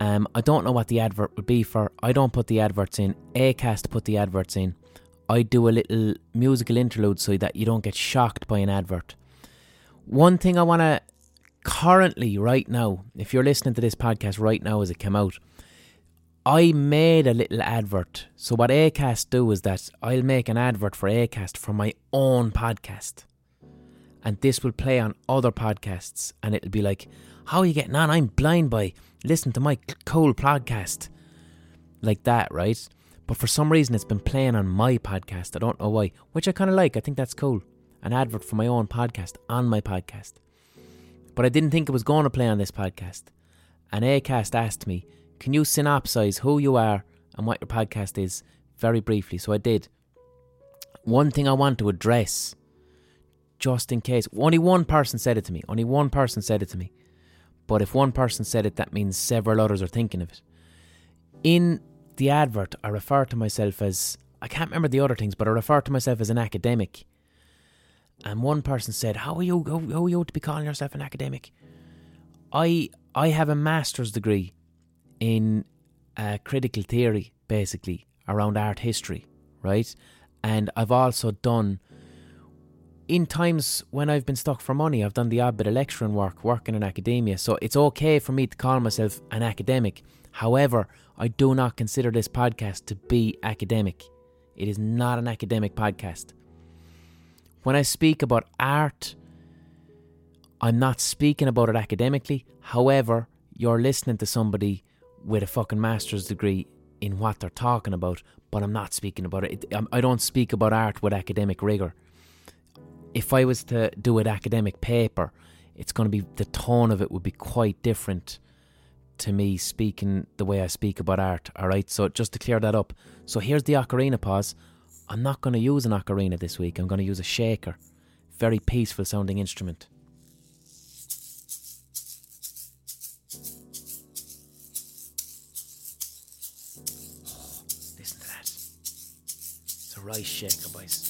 Um, I don't know what the advert would be for. I don't put the adverts in. Acast put the adverts in. I do a little musical interlude so that you don't get shocked by an advert. One thing I want to currently, right now, if you're listening to this podcast right now as it came out, I made a little advert. So what Acast do is that I'll make an advert for Acast for my own podcast. And this will play on other podcasts and it'll be like, How are you getting on? I'm blind boy listen to my cool podcast. Like that, right? But for some reason it's been playing on my podcast. I don't know why. Which I kinda like. I think that's cool. An advert for my own podcast on my podcast. But I didn't think it was going to play on this podcast. And Acast asked me, Can you synopsize who you are and what your podcast is very briefly? So I did. One thing I want to address, just in case, only one person said it to me. Only one person said it to me. But if one person said it, that means several others are thinking of it. In the advert, I refer to myself as, I can't remember the other things, but I refer to myself as an academic. And one person said, "How are you? How, how are you to be calling yourself an academic?" I I have a master's degree in uh, critical theory, basically around art history, right? And I've also done in times when I've been stuck for money, I've done the odd bit of lecturing work, working in academia. So it's okay for me to call myself an academic. However, I do not consider this podcast to be academic. It is not an academic podcast. When I speak about art, I'm not speaking about it academically. However, you're listening to somebody with a fucking master's degree in what they're talking about, but I'm not speaking about it. Um, I don't speak about art with academic rigor. If I was to do an academic paper, it's going to be the tone of it would be quite different to me speaking the way I speak about art. All right, so just to clear that up. So here's the ocarina pause. I'm not going to use an ocarina this week. I'm going to use a shaker. Very peaceful sounding instrument. listen to that. It's a rice shaker, boys.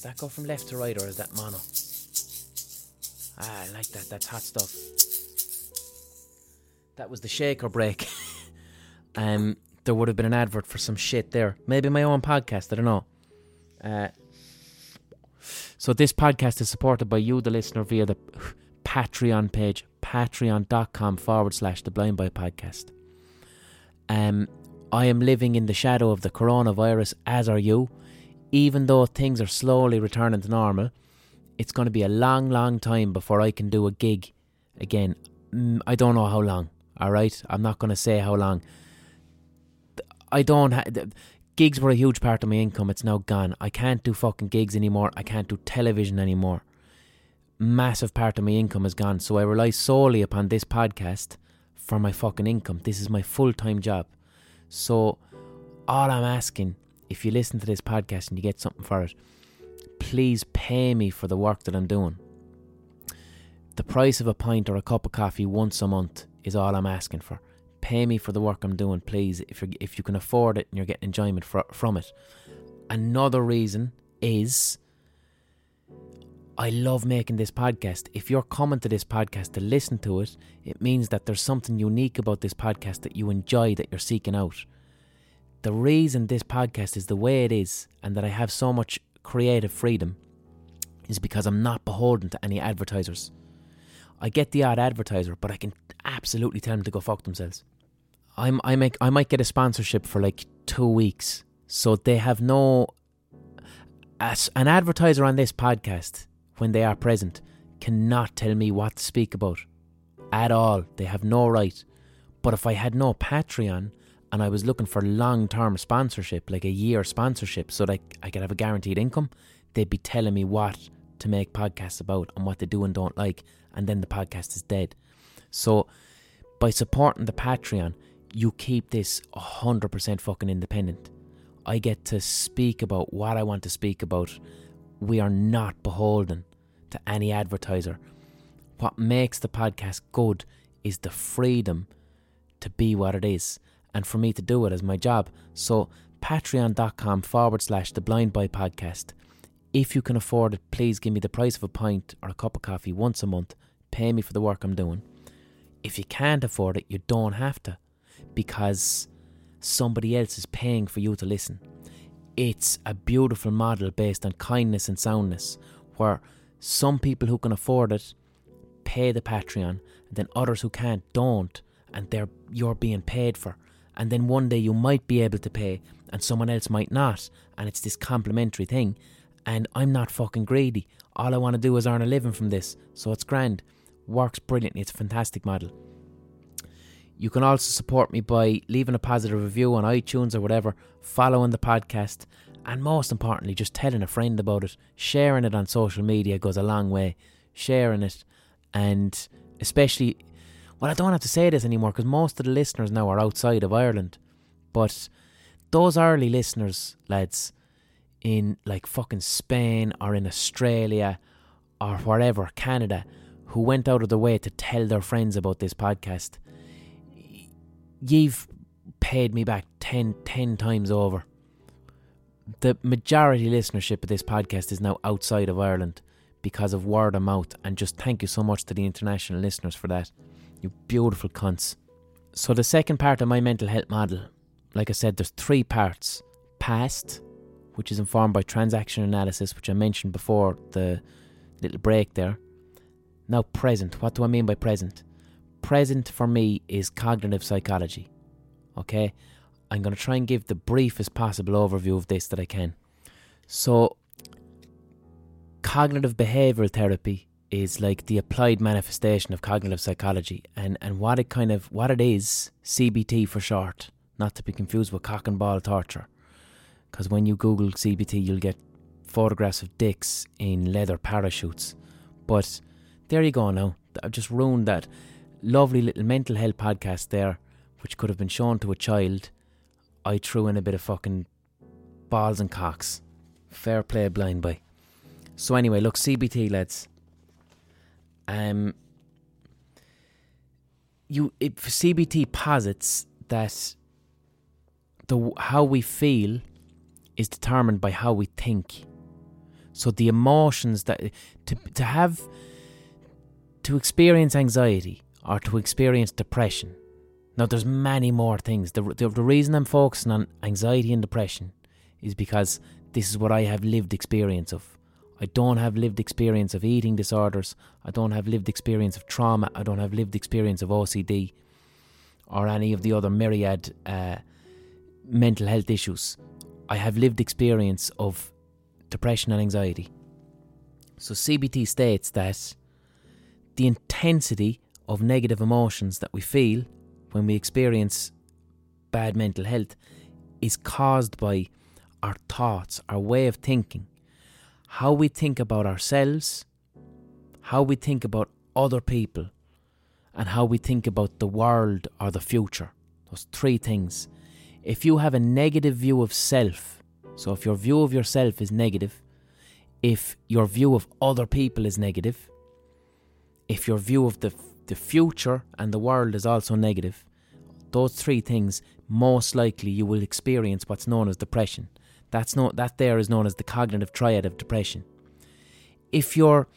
Does that go from left to right or is that mono? Ah, I like that. That's hot stuff. That was the shaker break. um, there would have been an advert for some shit there. Maybe my own podcast. I don't know. Uh, So this podcast is supported by you, the listener, via the Patreon page, patreon.com forward slash the blind boy podcast. Um, I am living in the shadow of the coronavirus, as are you. Even though things are slowly returning to normal, it's going to be a long, long time before I can do a gig again. Mm, I don't know how long, alright? I'm not going to say how long. I don't. Gigs were a huge part of my income. It's now gone. I can't do fucking gigs anymore. I can't do television anymore. Massive part of my income is gone. So I rely solely upon this podcast for my fucking income. This is my full time job. So all I'm asking, if you listen to this podcast and you get something for it, please pay me for the work that I'm doing. The price of a pint or a cup of coffee once a month is all I'm asking for. Pay me for the work I'm doing, please, if you if you can afford it and you're getting enjoyment fr- from it. Another reason is I love making this podcast. If you're coming to this podcast to listen to it, it means that there's something unique about this podcast that you enjoy that you're seeking out. The reason this podcast is the way it is and that I have so much creative freedom is because I'm not beholden to any advertisers. I get the odd advertiser, but I can absolutely tell them to go fuck themselves. I'm, I make I might get a sponsorship for like two weeks, so they have no. As an advertiser on this podcast when they are present, cannot tell me what to speak about at all. They have no right. But if I had no Patreon and I was looking for long term sponsorship, like a year sponsorship, so that I could have a guaranteed income, they'd be telling me what to make podcasts about and what they do and don't like, and then the podcast is dead. So by supporting the Patreon, you keep this 100% fucking independent. I get to speak about what I want to speak about. We are not beholden to any advertiser. What makes the podcast good is the freedom to be what it is and for me to do it as my job. So, patreon.com forward slash the blind boy podcast. If you can afford it, please give me the price of a pint or a cup of coffee once a month. Pay me for the work I'm doing. If you can't afford it, you don't have to because somebody else is paying for you to listen. It's a beautiful model based on kindness and soundness where some people who can afford it pay the Patreon, and then others who can't don't, and they're you're being paid for. And then one day you might be able to pay, and someone else might not, and it's this complementary thing. And I'm not fucking greedy. All I want to do is earn a living from this, so it's grand. Works brilliantly. It's a fantastic model. You can also support me by leaving a positive review on iTunes or whatever, following the podcast, and most importantly, just telling a friend about it. Sharing it on social media goes a long way. Sharing it, and especially, well, I don't have to say this anymore because most of the listeners now are outside of Ireland. But those early listeners, lads, in like fucking Spain or in Australia or wherever, Canada, who went out of their way to tell their friends about this podcast, you've paid me back 10, 10 times over the majority listenership of this podcast is now outside of Ireland because of word of mouth. And just thank you so much to the international listeners for that. You beautiful cunts. So, the second part of my mental health model, like I said, there's three parts past, which is informed by transaction analysis, which I mentioned before the little break there. Now, present. What do I mean by present? Present for me is cognitive psychology. Okay? I'm going to try and give the briefest possible overview of this that I can. So, cognitive behavioral therapy is like the applied manifestation of cognitive psychology, and and what it kind of what it is, CBT for short, not to be confused with cock and ball torture, because when you Google CBT, you'll get photographs of dicks in leather parachutes. But there you go now. I've just ruined that lovely little mental health podcast there, which could have been shown to a child I threw in a bit of fucking balls and cocks. Fair play, blind boy. So anyway, look, CBT, lads. Um, you if CBT posits that the how we feel is determined by how we think. So the emotions that to to have to experience anxiety or to experience depression now, there's many more things. The, the, the reason I'm focusing on anxiety and depression is because this is what I have lived experience of. I don't have lived experience of eating disorders. I don't have lived experience of trauma. I don't have lived experience of OCD or any of the other myriad uh, mental health issues. I have lived experience of depression and anxiety. So CBT states that the intensity of negative emotions that we feel when we experience bad mental health is caused by our thoughts, our way of thinking, how we think about ourselves, how we think about other people, and how we think about the world or the future. Those three things. If you have a negative view of self, so if your view of yourself is negative, if your view of other people is negative, if your view of the, the future and the world is also negative, those three things, most likely you will experience what's known as depression. That's no, that there is known as the cognitive triad of depression. If your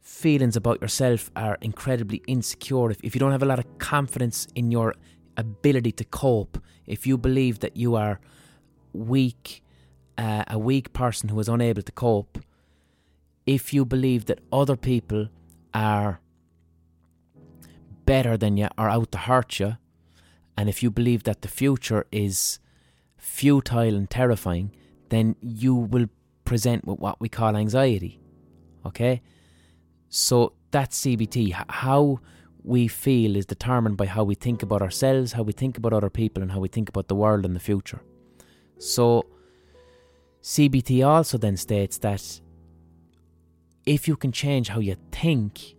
feelings about yourself are incredibly insecure, if, if you don't have a lot of confidence in your ability to cope, if you believe that you are weak, uh, a weak person who is unable to cope, if you believe that other people are better than you or out to hurt you, and if you believe that the future is futile and terrifying, then you will present with what we call anxiety. Okay? So that's CBT. How we feel is determined by how we think about ourselves, how we think about other people, and how we think about the world and the future. So CBT also then states that if you can change how you think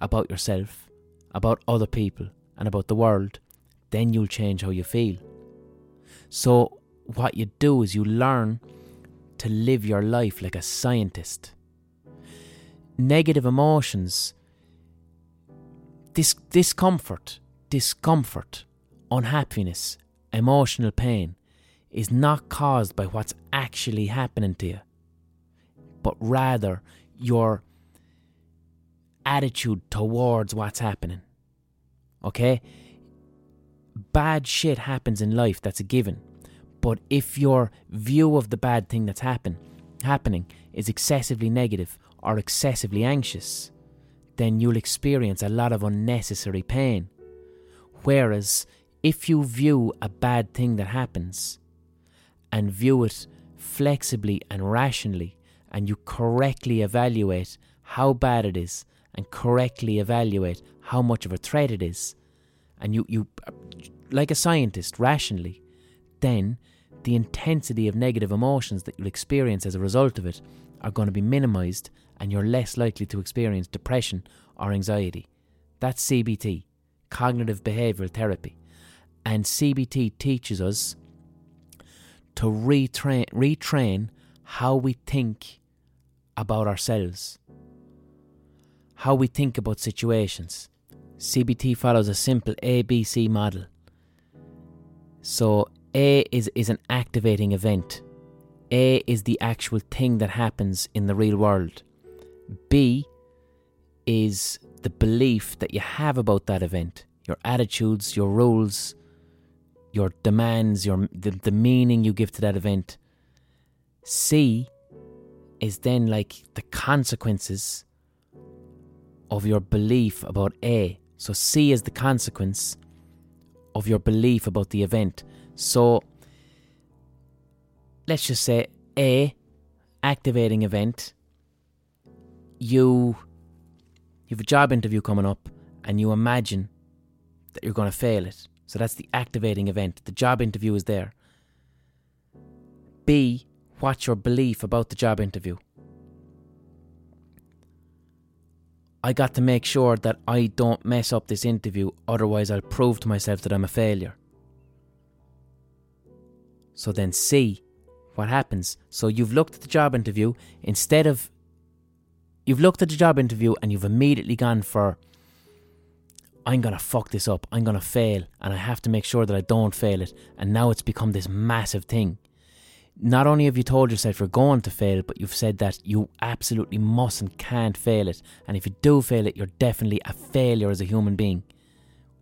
about yourself, about other people, and about the world, then you'll change how you feel. So, what you do is you learn to live your life like a scientist. Negative emotions, dis- discomfort, discomfort, unhappiness, emotional pain is not caused by what's actually happening to you, but rather your attitude towards what's happening. Okay? Bad shit happens in life, that's a given. But if your view of the bad thing that's happen, happening is excessively negative or excessively anxious, then you'll experience a lot of unnecessary pain. Whereas if you view a bad thing that happens and view it flexibly and rationally, and you correctly evaluate how bad it is and correctly evaluate how much of a threat it is, and you, you like a scientist, rationally, then the intensity of negative emotions that you'll experience as a result of it are going to be minimized and you're less likely to experience depression or anxiety. That's CBT, cognitive behavioral therapy. And CBT teaches us to retrain, retrain how we think about ourselves, how we think about situations. CBT follows a simple ABC model. So, A is, is an activating event. A is the actual thing that happens in the real world. B is the belief that you have about that event, your attitudes, your rules, your demands, your the, the meaning you give to that event. C is then like the consequences of your belief about A. So C is the consequence of your belief about the event. So let's just say A, activating event, you you have a job interview coming up and you imagine that you're going to fail it. So that's the activating event. The job interview is there. B, what's your belief about the job interview? I got to make sure that I don't mess up this interview, otherwise, I'll prove to myself that I'm a failure. So then, see what happens? So you've looked at the job interview, instead of. You've looked at the job interview and you've immediately gone for. I'm gonna fuck this up, I'm gonna fail, and I have to make sure that I don't fail it. And now it's become this massive thing not only have you told yourself you're going to fail, but you've said that you absolutely must and can't fail it. And if you do fail it, you're definitely a failure as a human being.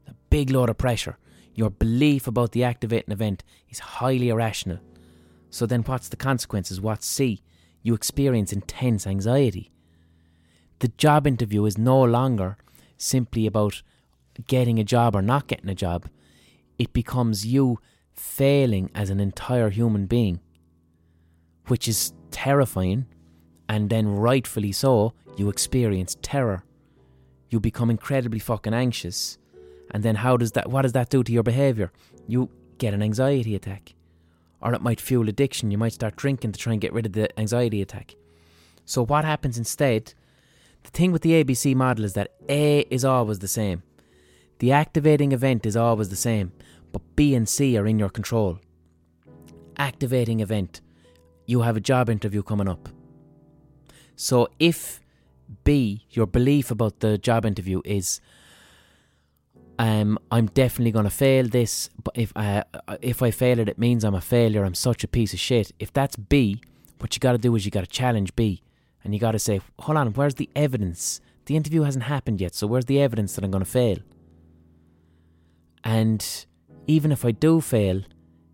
A big load of pressure. Your belief about the activating event is highly irrational. So then what's the consequences? What's C? you experience intense anxiety. The job interview is no longer simply about getting a job or not getting a job. It becomes you failing as an entire human being, which is terrifying, and then rightfully so, you experience terror. You become incredibly fucking anxious. And then how does that what does that do to your behaviour? You get an anxiety attack. Or it might fuel addiction. You might start drinking to try and get rid of the anxiety attack. So what happens instead? The thing with the ABC model is that A is always the same. The activating event is always the same, but B and C are in your control. Activating event. You have a job interview coming up. So if B, your belief about the job interview is um, I'm definitely going to fail this. But if I if I fail it, it means I'm a failure. I'm such a piece of shit. If that's B, what you got to do is you got to challenge B, and you got to say, hold on, where's the evidence? The interview hasn't happened yet, so where's the evidence that I'm going to fail? And even if I do fail,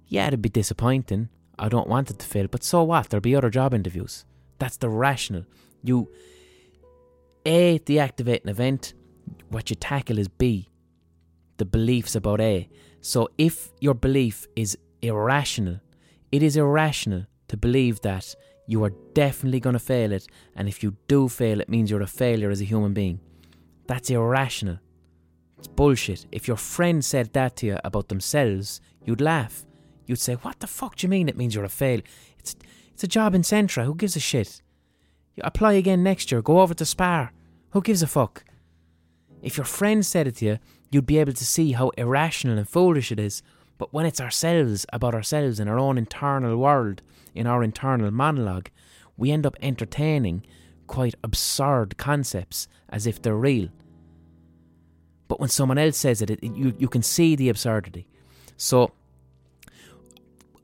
yeah, it'd be disappointing. I don't want it to fail, but so what? There'll be other job interviews. That's the rational. You A, the activating event. What you tackle is B the beliefs about A. So if your belief is irrational, it is irrational to believe that you are definitely going to fail it, and if you do fail, it means you're a failure as a human being. That's irrational. It's bullshit. If your friend said that to you about themselves, you'd laugh. You'd say, What the fuck do you mean it means you're a fail? It's, it's a job in Centra. Who gives a shit? You apply again next year. Go over to Spar. Who gives a fuck? If your friend said it to you, you'd be able to see how irrational and foolish it is. But when it's ourselves, about ourselves, in our own internal world, in our internal monologue, we end up entertaining quite absurd concepts as if they're real. But when someone else says it, it you, you can see the absurdity. So,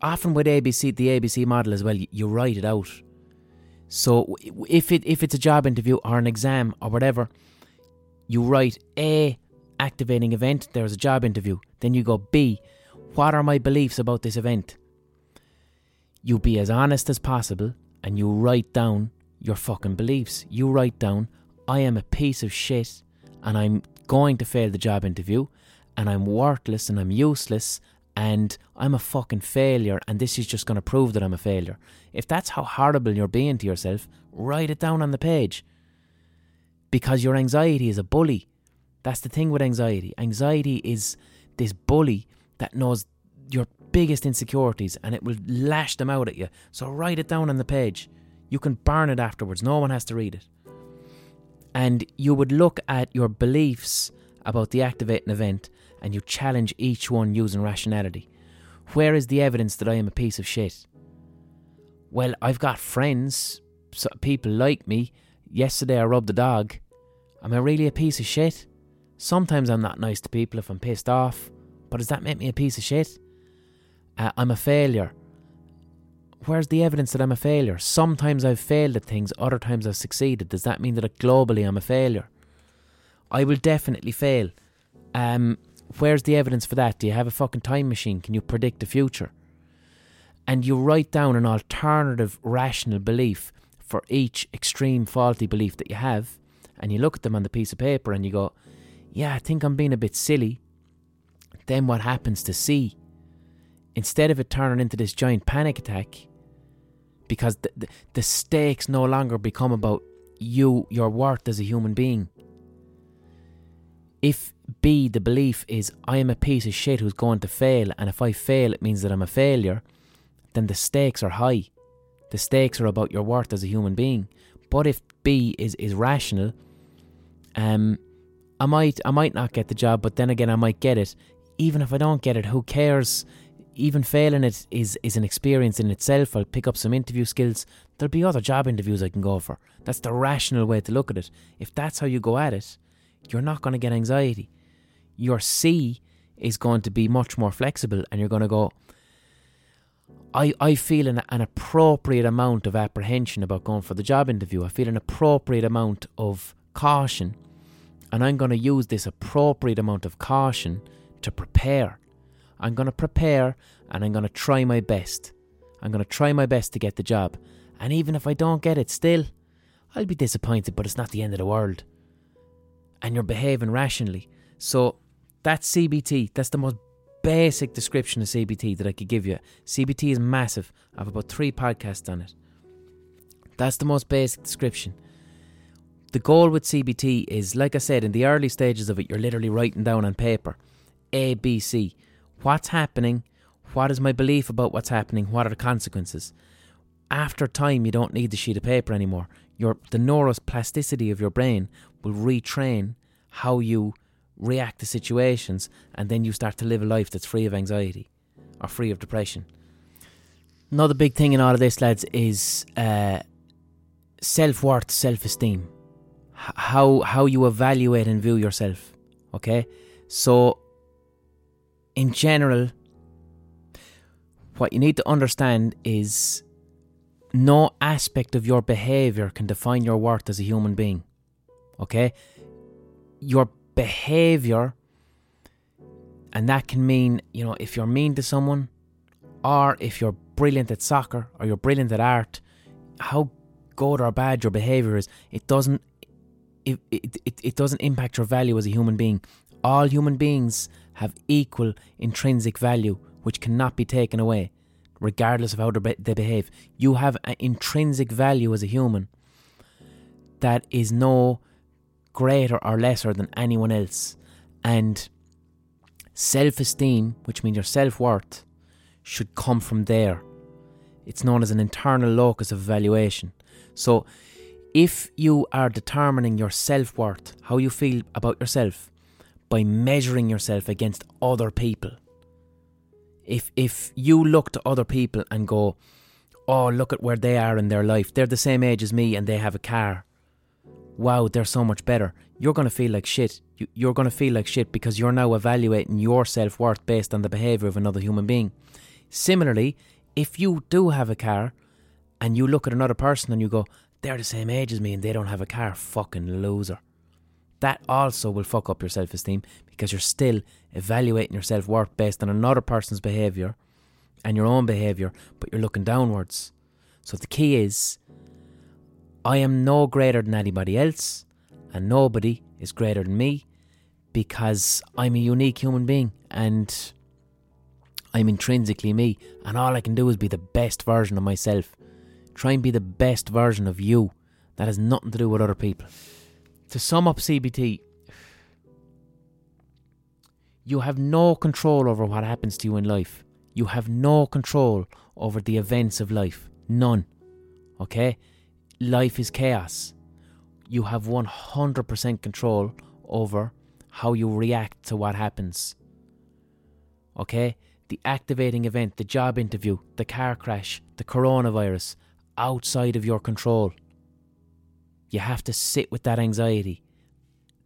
often with ABC, the ABC model as well, you, you write it out. So, if it if it's a job interview or an exam or whatever, you write A activating event, there's a job interview. Then you go B, what are my beliefs about this event? You be as honest as possible and you write down your fucking beliefs. You write down, I am a piece of shit and I'm going to fail the job interview and I'm worthless and I'm useless and I'm a fucking failure and this is just going to prove that I'm a failure. If that's how horrible you're being to yourself, write it down on the page. Because your anxiety is a bully that's the thing with anxiety. Anxiety is this bully that knows your biggest insecurities and it will lash them out at you. So write it down on the page. You can burn it afterwards. No one has to read it. And you would look at your beliefs about the activating event and you challenge each one using rationality. Where is the evidence that I am a piece of shit? Well, I've got friends, people like me. Yesterday I rubbed a dog. Am I really a piece of shit? Sometimes I'm not nice to people if I'm pissed off, but does that make me a piece of shit? Uh, I'm a failure. Where's the evidence that I'm a failure? Sometimes I've failed at things, other times I've succeeded. Does that mean that globally I'm a failure? I will definitely fail. Um, where's the evidence for that? Do you have a fucking time machine? Can you predict the future? And you write down an alternative rational belief for each extreme faulty belief that you have, and you look at them on the piece of paper and you go, yeah, I think I'm being a bit silly. Then what happens to C? Instead of it turning into this giant panic attack, because the, the, the stakes no longer become about you, your worth as a human being. If B, the belief is I am a piece of shit who's going to fail, and if I fail, it means that I'm a failure, then the stakes are high. The stakes are about your worth as a human being. But if B is, is rational, um, I might I might not get the job, but then again I might get it. Even if I don't get it, who cares? Even failing it is is an experience in itself. I'll pick up some interview skills. There'll be other job interviews I can go for. That's the rational way to look at it. If that's how you go at it, you're not going to get anxiety. Your C is going to be much more flexible, and you're going to go. I, I feel an, an appropriate amount of apprehension about going for the job interview. I feel an appropriate amount of caution and I'm going to use this appropriate amount of caution to prepare. I'm going to prepare and I'm going to try my best. I'm going to try my best to get the job. And even if I don't get it, still, I'll be disappointed, but it's not the end of the world. And you're behaving rationally. So that's CBT. That's the most basic description of CBT that I could give you. CBT is massive. I have about three podcasts on it. That's the most basic description. The goal with CBT is, like I said, in the early stages of it, you're literally writing down on paper A, B, C. What's happening? What is my belief about what's happening? What are the consequences? After time, you don't need the sheet of paper anymore. Your the neuroplasticity of your brain will retrain how you react to situations, and then you start to live a life that's free of anxiety or free of depression. Another big thing in all of this, lads, is uh, self worth, self esteem. How how you evaluate and view yourself. Okay, so in general, what you need to understand is no aspect of your behavior can define your worth as a human being. Okay, your behavior, and that can mean you know if you're mean to someone, or if you're brilliant at soccer or you're brilliant at art, how good or bad your behavior is, it doesn't it, it, it, it doesn't impact your value as a human being. All human beings have equal intrinsic value, which cannot be taken away, regardless of how they behave. You have an intrinsic value as a human that is no greater or lesser than anyone else. And self esteem, which means your self worth, should come from there. It's known as an internal locus of evaluation. So, if you are determining your self worth, how you feel about yourself, by measuring yourself against other people, if if you look to other people and go, "Oh, look at where they are in their life. They're the same age as me and they have a car. Wow, they're so much better." You're going to feel like shit. You're going to feel like shit because you're now evaluating your self worth based on the behavior of another human being. Similarly, if you do have a car and you look at another person and you go, they're the same age as me and they don't have a car, fucking loser. That also will fuck up your self esteem because you're still evaluating your self worth based on another person's behaviour and your own behaviour, but you're looking downwards. So the key is I am no greater than anybody else, and nobody is greater than me because I'm a unique human being and I'm intrinsically me, and all I can do is be the best version of myself. Try and be the best version of you. That has nothing to do with other people. To sum up CBT, you have no control over what happens to you in life. You have no control over the events of life. None. Okay? Life is chaos. You have 100% control over how you react to what happens. Okay? the activating event, the job interview, the car crash, the coronavirus, outside of your control. You have to sit with that anxiety.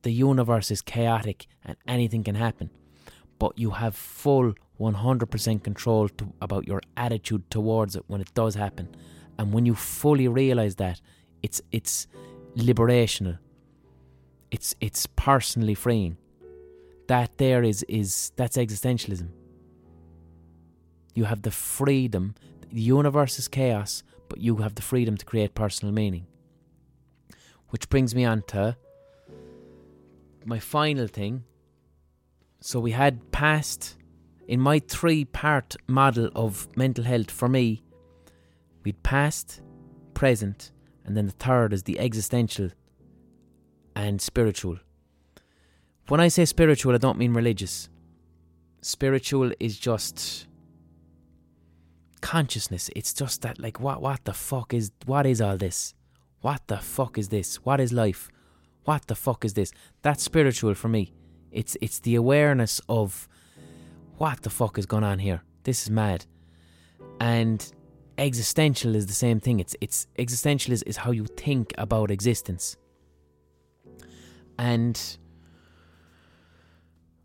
The universe is chaotic and anything can happen, but you have full 100% control to, about your attitude towards it when it does happen. And when you fully realize that, it's it's liberational. It's it's personally freeing. That there is is that's existentialism. You have the freedom. The universe is chaos, but you have the freedom to create personal meaning. Which brings me on to my final thing. So we had past in my three part model of mental health for me, we'd past, present, and then the third is the existential and spiritual. When I say spiritual, I don't mean religious. Spiritual is just consciousness. It's just that like what what the fuck is what is all this? What the fuck is this? What is life? What the fuck is this? That's spiritual for me. It's it's the awareness of what the fuck is going on here. This is mad. And existential is the same thing. It's it's existential is, is how you think about existence. And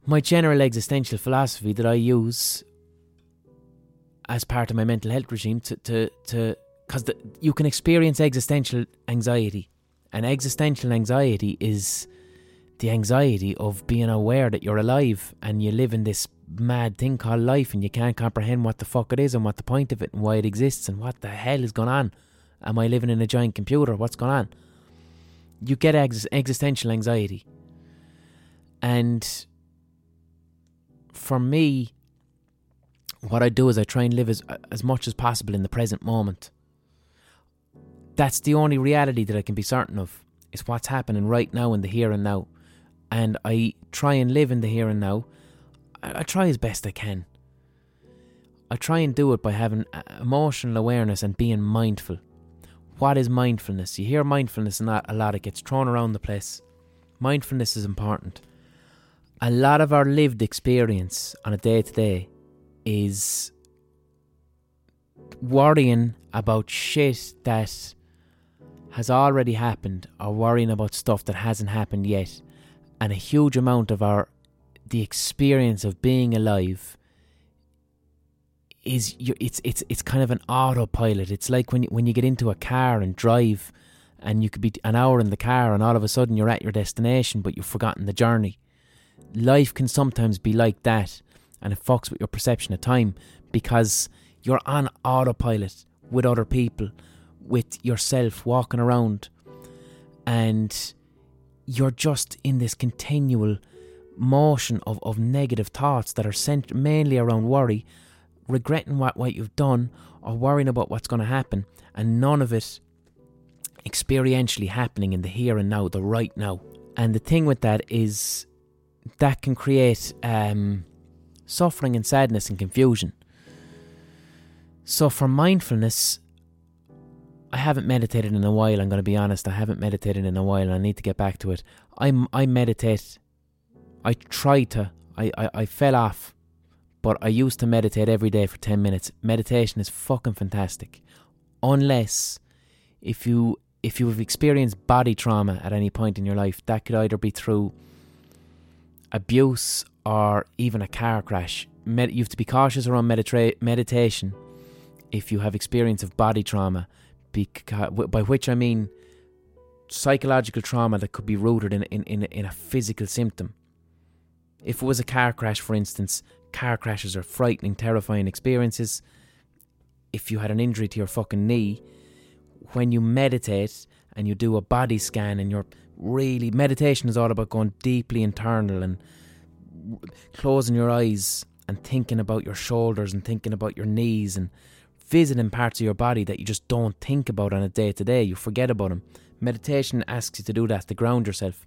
my general existential philosophy that I use as part of my mental health regime to to to because you can experience existential anxiety, and existential anxiety is the anxiety of being aware that you're alive and you live in this mad thing called life and you can't comprehend what the fuck it is and what the point of it and why it exists and what the hell is going on Am I living in a giant computer? What's going on? You get ex- existential anxiety. And for me, what I do is I try and live as, as much as possible in the present moment. That's the only reality that I can be certain of, is what's happening right now in the here and now. And I try and live in the here and now. I, I try as best I can. I try and do it by having emotional awareness and being mindful. What is mindfulness? You hear mindfulness and that a lot, it gets thrown around the place. Mindfulness is important. A lot of our lived experience on a day to day is worrying about shit that has already happened or worrying about stuff that hasn't happened yet. And a huge amount of our the experience of being alive is you, it's it's it's kind of an autopilot. It's like when when you get into a car and drive, and you could be an hour in the car, and all of a sudden you're at your destination, but you've forgotten the journey. Life can sometimes be like that, and it fucks with your perception of time because you're on autopilot with other people, with yourself walking around, and you're just in this continual motion of, of negative thoughts that are centered mainly around worry regretting what, what you've done or worrying about what's going to happen, and none of it experientially happening in the here and now, the right now. And the thing with that is that can create um, suffering and sadness and confusion. So, for mindfulness, I haven't meditated in a while. I'm going to be honest. I haven't meditated in a while. and I need to get back to it. I I meditate. I try to. I, I, I fell off but I used to meditate every day for 10 minutes. Meditation is fucking fantastic. Unless if you if you have experienced body trauma at any point in your life, that could either be through abuse or even a car crash. Med- you have to be cautious around medita- meditation if you have experience of body trauma, by which I mean psychological trauma that could be rooted in, in, in, in a physical symptom. If it was a car crash, for instance, car crashes are frightening, terrifying experiences. If you had an injury to your fucking knee, when you meditate and you do a body scan and you're really meditation is all about going deeply internal and closing your eyes and thinking about your shoulders and thinking about your knees and visiting parts of your body that you just don't think about on a day to day. You forget about them. Meditation asks you to do that to ground yourself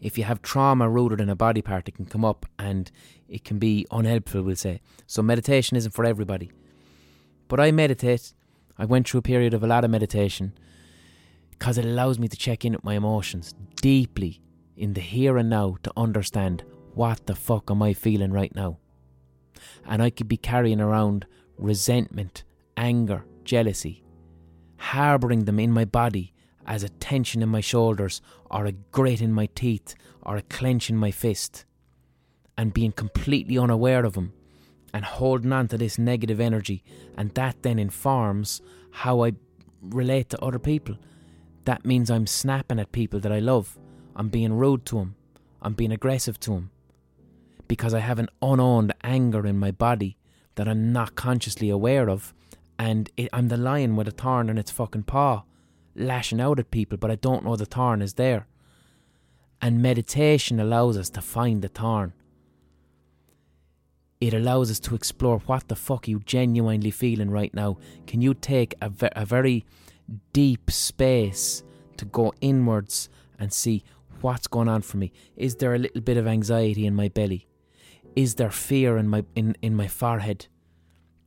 if you have trauma rooted in a body part, it can come up and it can be unhelpful, we'll say. So meditation isn't for everybody. But I meditate. I went through a period of a lot of meditation because it allows me to check in with my emotions deeply in the here and now to understand what the fuck am I feeling right now. And I could be carrying around resentment, anger, jealousy, harbouring them in my body as a tension in my shoulders, or a grit in my teeth, or a clench in my fist, and being completely unaware of them, and holding on to this negative energy, and that then informs how I relate to other people. That means I'm snapping at people that I love. I'm being rude to them. I'm being aggressive to them. Because I have an unowned anger in my body that I'm not consciously aware of, and it, I'm the lion with a thorn in its fucking paw lashing out at people, but I don't know the thorn is there. And meditation allows us to find the thorn. It allows us to explore what the fuck you genuinely feeling right now. Can you take a, ve- a very deep space to go inwards and see what's going on for me? Is there a little bit of anxiety in my belly? Is there fear in my in, in my forehead?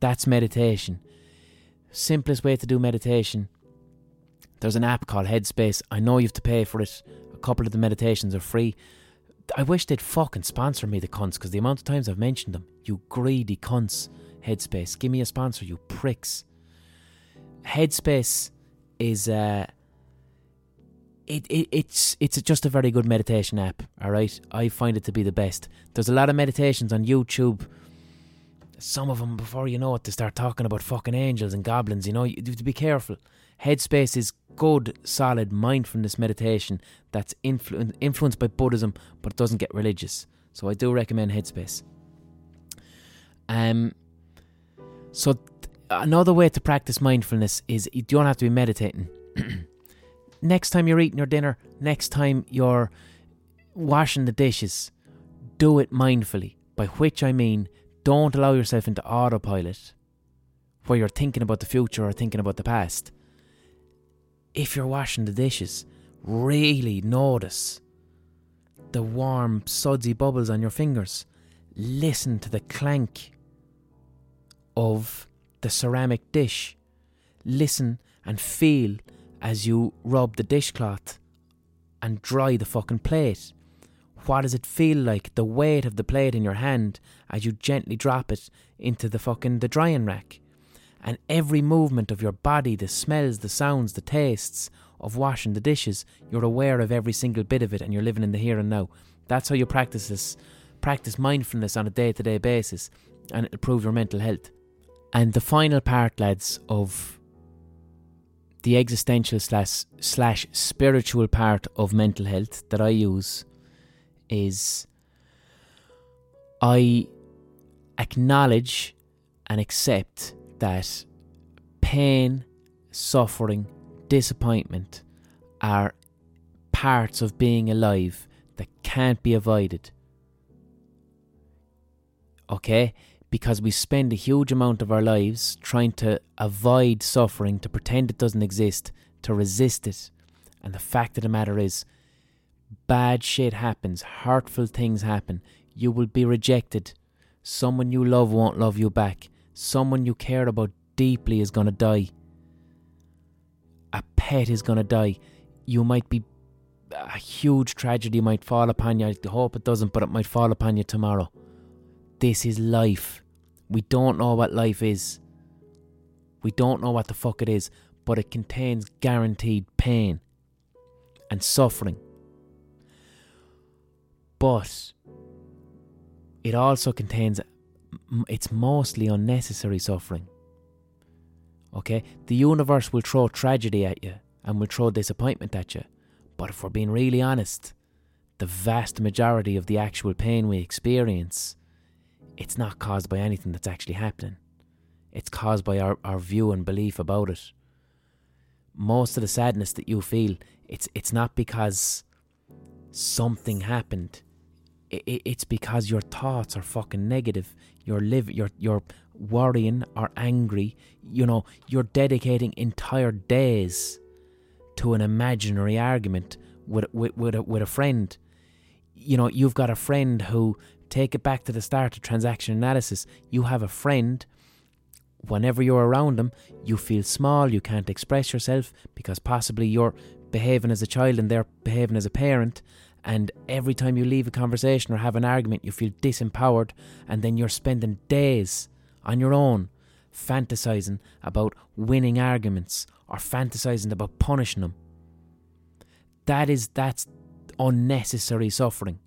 That's meditation. Simplest way to do meditation there's an app called Headspace. I know you have to pay for it. A couple of the meditations are free. I wish they'd fucking sponsor me, the cunts, because the amount of times I've mentioned them. You greedy cunts. Headspace. Give me a sponsor, you pricks. Headspace is uh it, it it's it's just a very good meditation app, alright? I find it to be the best. There's a lot of meditations on YouTube. Some of them, before you know it, they start talking about fucking angels and goblins. You know, you have to be careful. Headspace is good, solid mindfulness meditation that's influ- influenced by Buddhism, but it doesn't get religious. So I do recommend Headspace. Um, so another way to practice mindfulness is you don't have to be meditating. next time you're eating your dinner, next time you're washing the dishes, do it mindfully. By which I mean, don't allow yourself into autopilot where you're thinking about the future or thinking about the past. If you're washing the dishes, really notice the warm, sudsy bubbles on your fingers. Listen to the clank of the ceramic dish. Listen and feel as you rub the dishcloth and dry the fucking plate. What does it feel like? The weight of the plate in your hand as you gently drop it into the fucking the drying rack. And every movement of your body, the smells, the sounds, the tastes of washing the dishes, you're aware of every single bit of it and you're living in the here and now. That's how you practice this. Practice mindfulness on a day to day basis and it'll improve your mental health. And the final part, lads, of the existential slash slash spiritual part of mental health that I use is I acknowledge and accept that pain, suffering, disappointment are parts of being alive that can't be avoided. Okay? Because we spend a huge amount of our lives trying to avoid suffering, to pretend it doesn't exist, to resist it. And the fact of the matter is, bad shit happens, hurtful things happen. You will be rejected. Someone you love won't love you back. Someone you care about deeply is going to die. A pet is going to die. You might be. A huge tragedy might fall upon you. I hope it doesn't, but it might fall upon you tomorrow. This is life. We don't know what life is. We don't know what the fuck it is, but it contains guaranteed pain and suffering. But it also contains, it's mostly unnecessary suffering. Okay? The universe will throw tragedy at you and will throw disappointment at you. But if we're being really honest, the vast majority of the actual pain we experience, it's not caused by anything that's actually happening. It's caused by our, our view and belief about it. Most of the sadness that you feel, it's it's not because something happened. It, it's because your thoughts are fucking negative. You're live you're you're worrying or angry. You know, you're dedicating entire days to an imaginary argument with with with a, with a friend. You know, you've got a friend who take it back to the start of transaction analysis. You have a friend whenever you're around them, you feel small, you can't express yourself because possibly you're behaving as a child and they're behaving as a parent. And every time you leave a conversation or have an argument, you feel disempowered, and then you're spending days on your own fantasizing about winning arguments or fantasizing about punishing them. That is that's unnecessary suffering.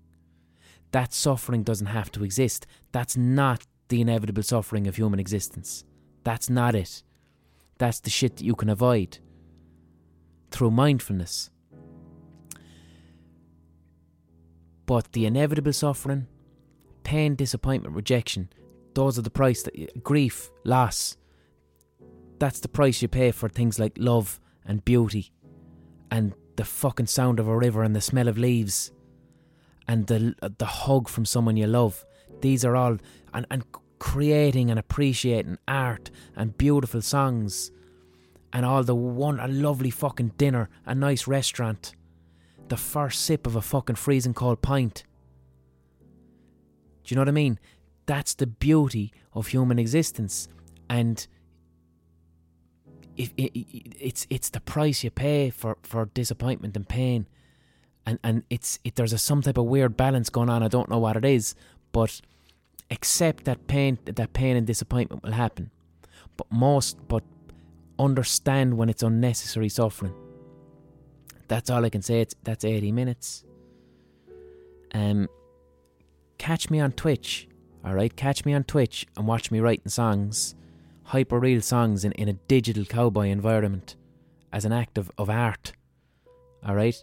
That suffering doesn't have to exist. That's not the inevitable suffering of human existence. That's not it. That's the shit that you can avoid through mindfulness. But the inevitable suffering, pain, disappointment, rejection, those are the price that grief, loss. That's the price you pay for things like love and beauty and the fucking sound of a river and the smell of leaves and the the hug from someone you love. These are all and and creating and appreciating art and beautiful songs and all the one a lovely fucking dinner, a nice restaurant, the first sip of a fucking freezing cold pint. Do you know what I mean? That's the beauty of human existence, and it, it, it's it's the price you pay for, for disappointment and pain, and and it's it, there's a some type of weird balance going on. I don't know what it is, but accept that pain that pain and disappointment will happen, but most but understand when it's unnecessary suffering. That's all I can say. It's that's 80 minutes. Um, catch me on Twitch, alright? Catch me on Twitch and watch me writing songs, hyper real songs in, in a digital cowboy environment as an act of, of art, alright?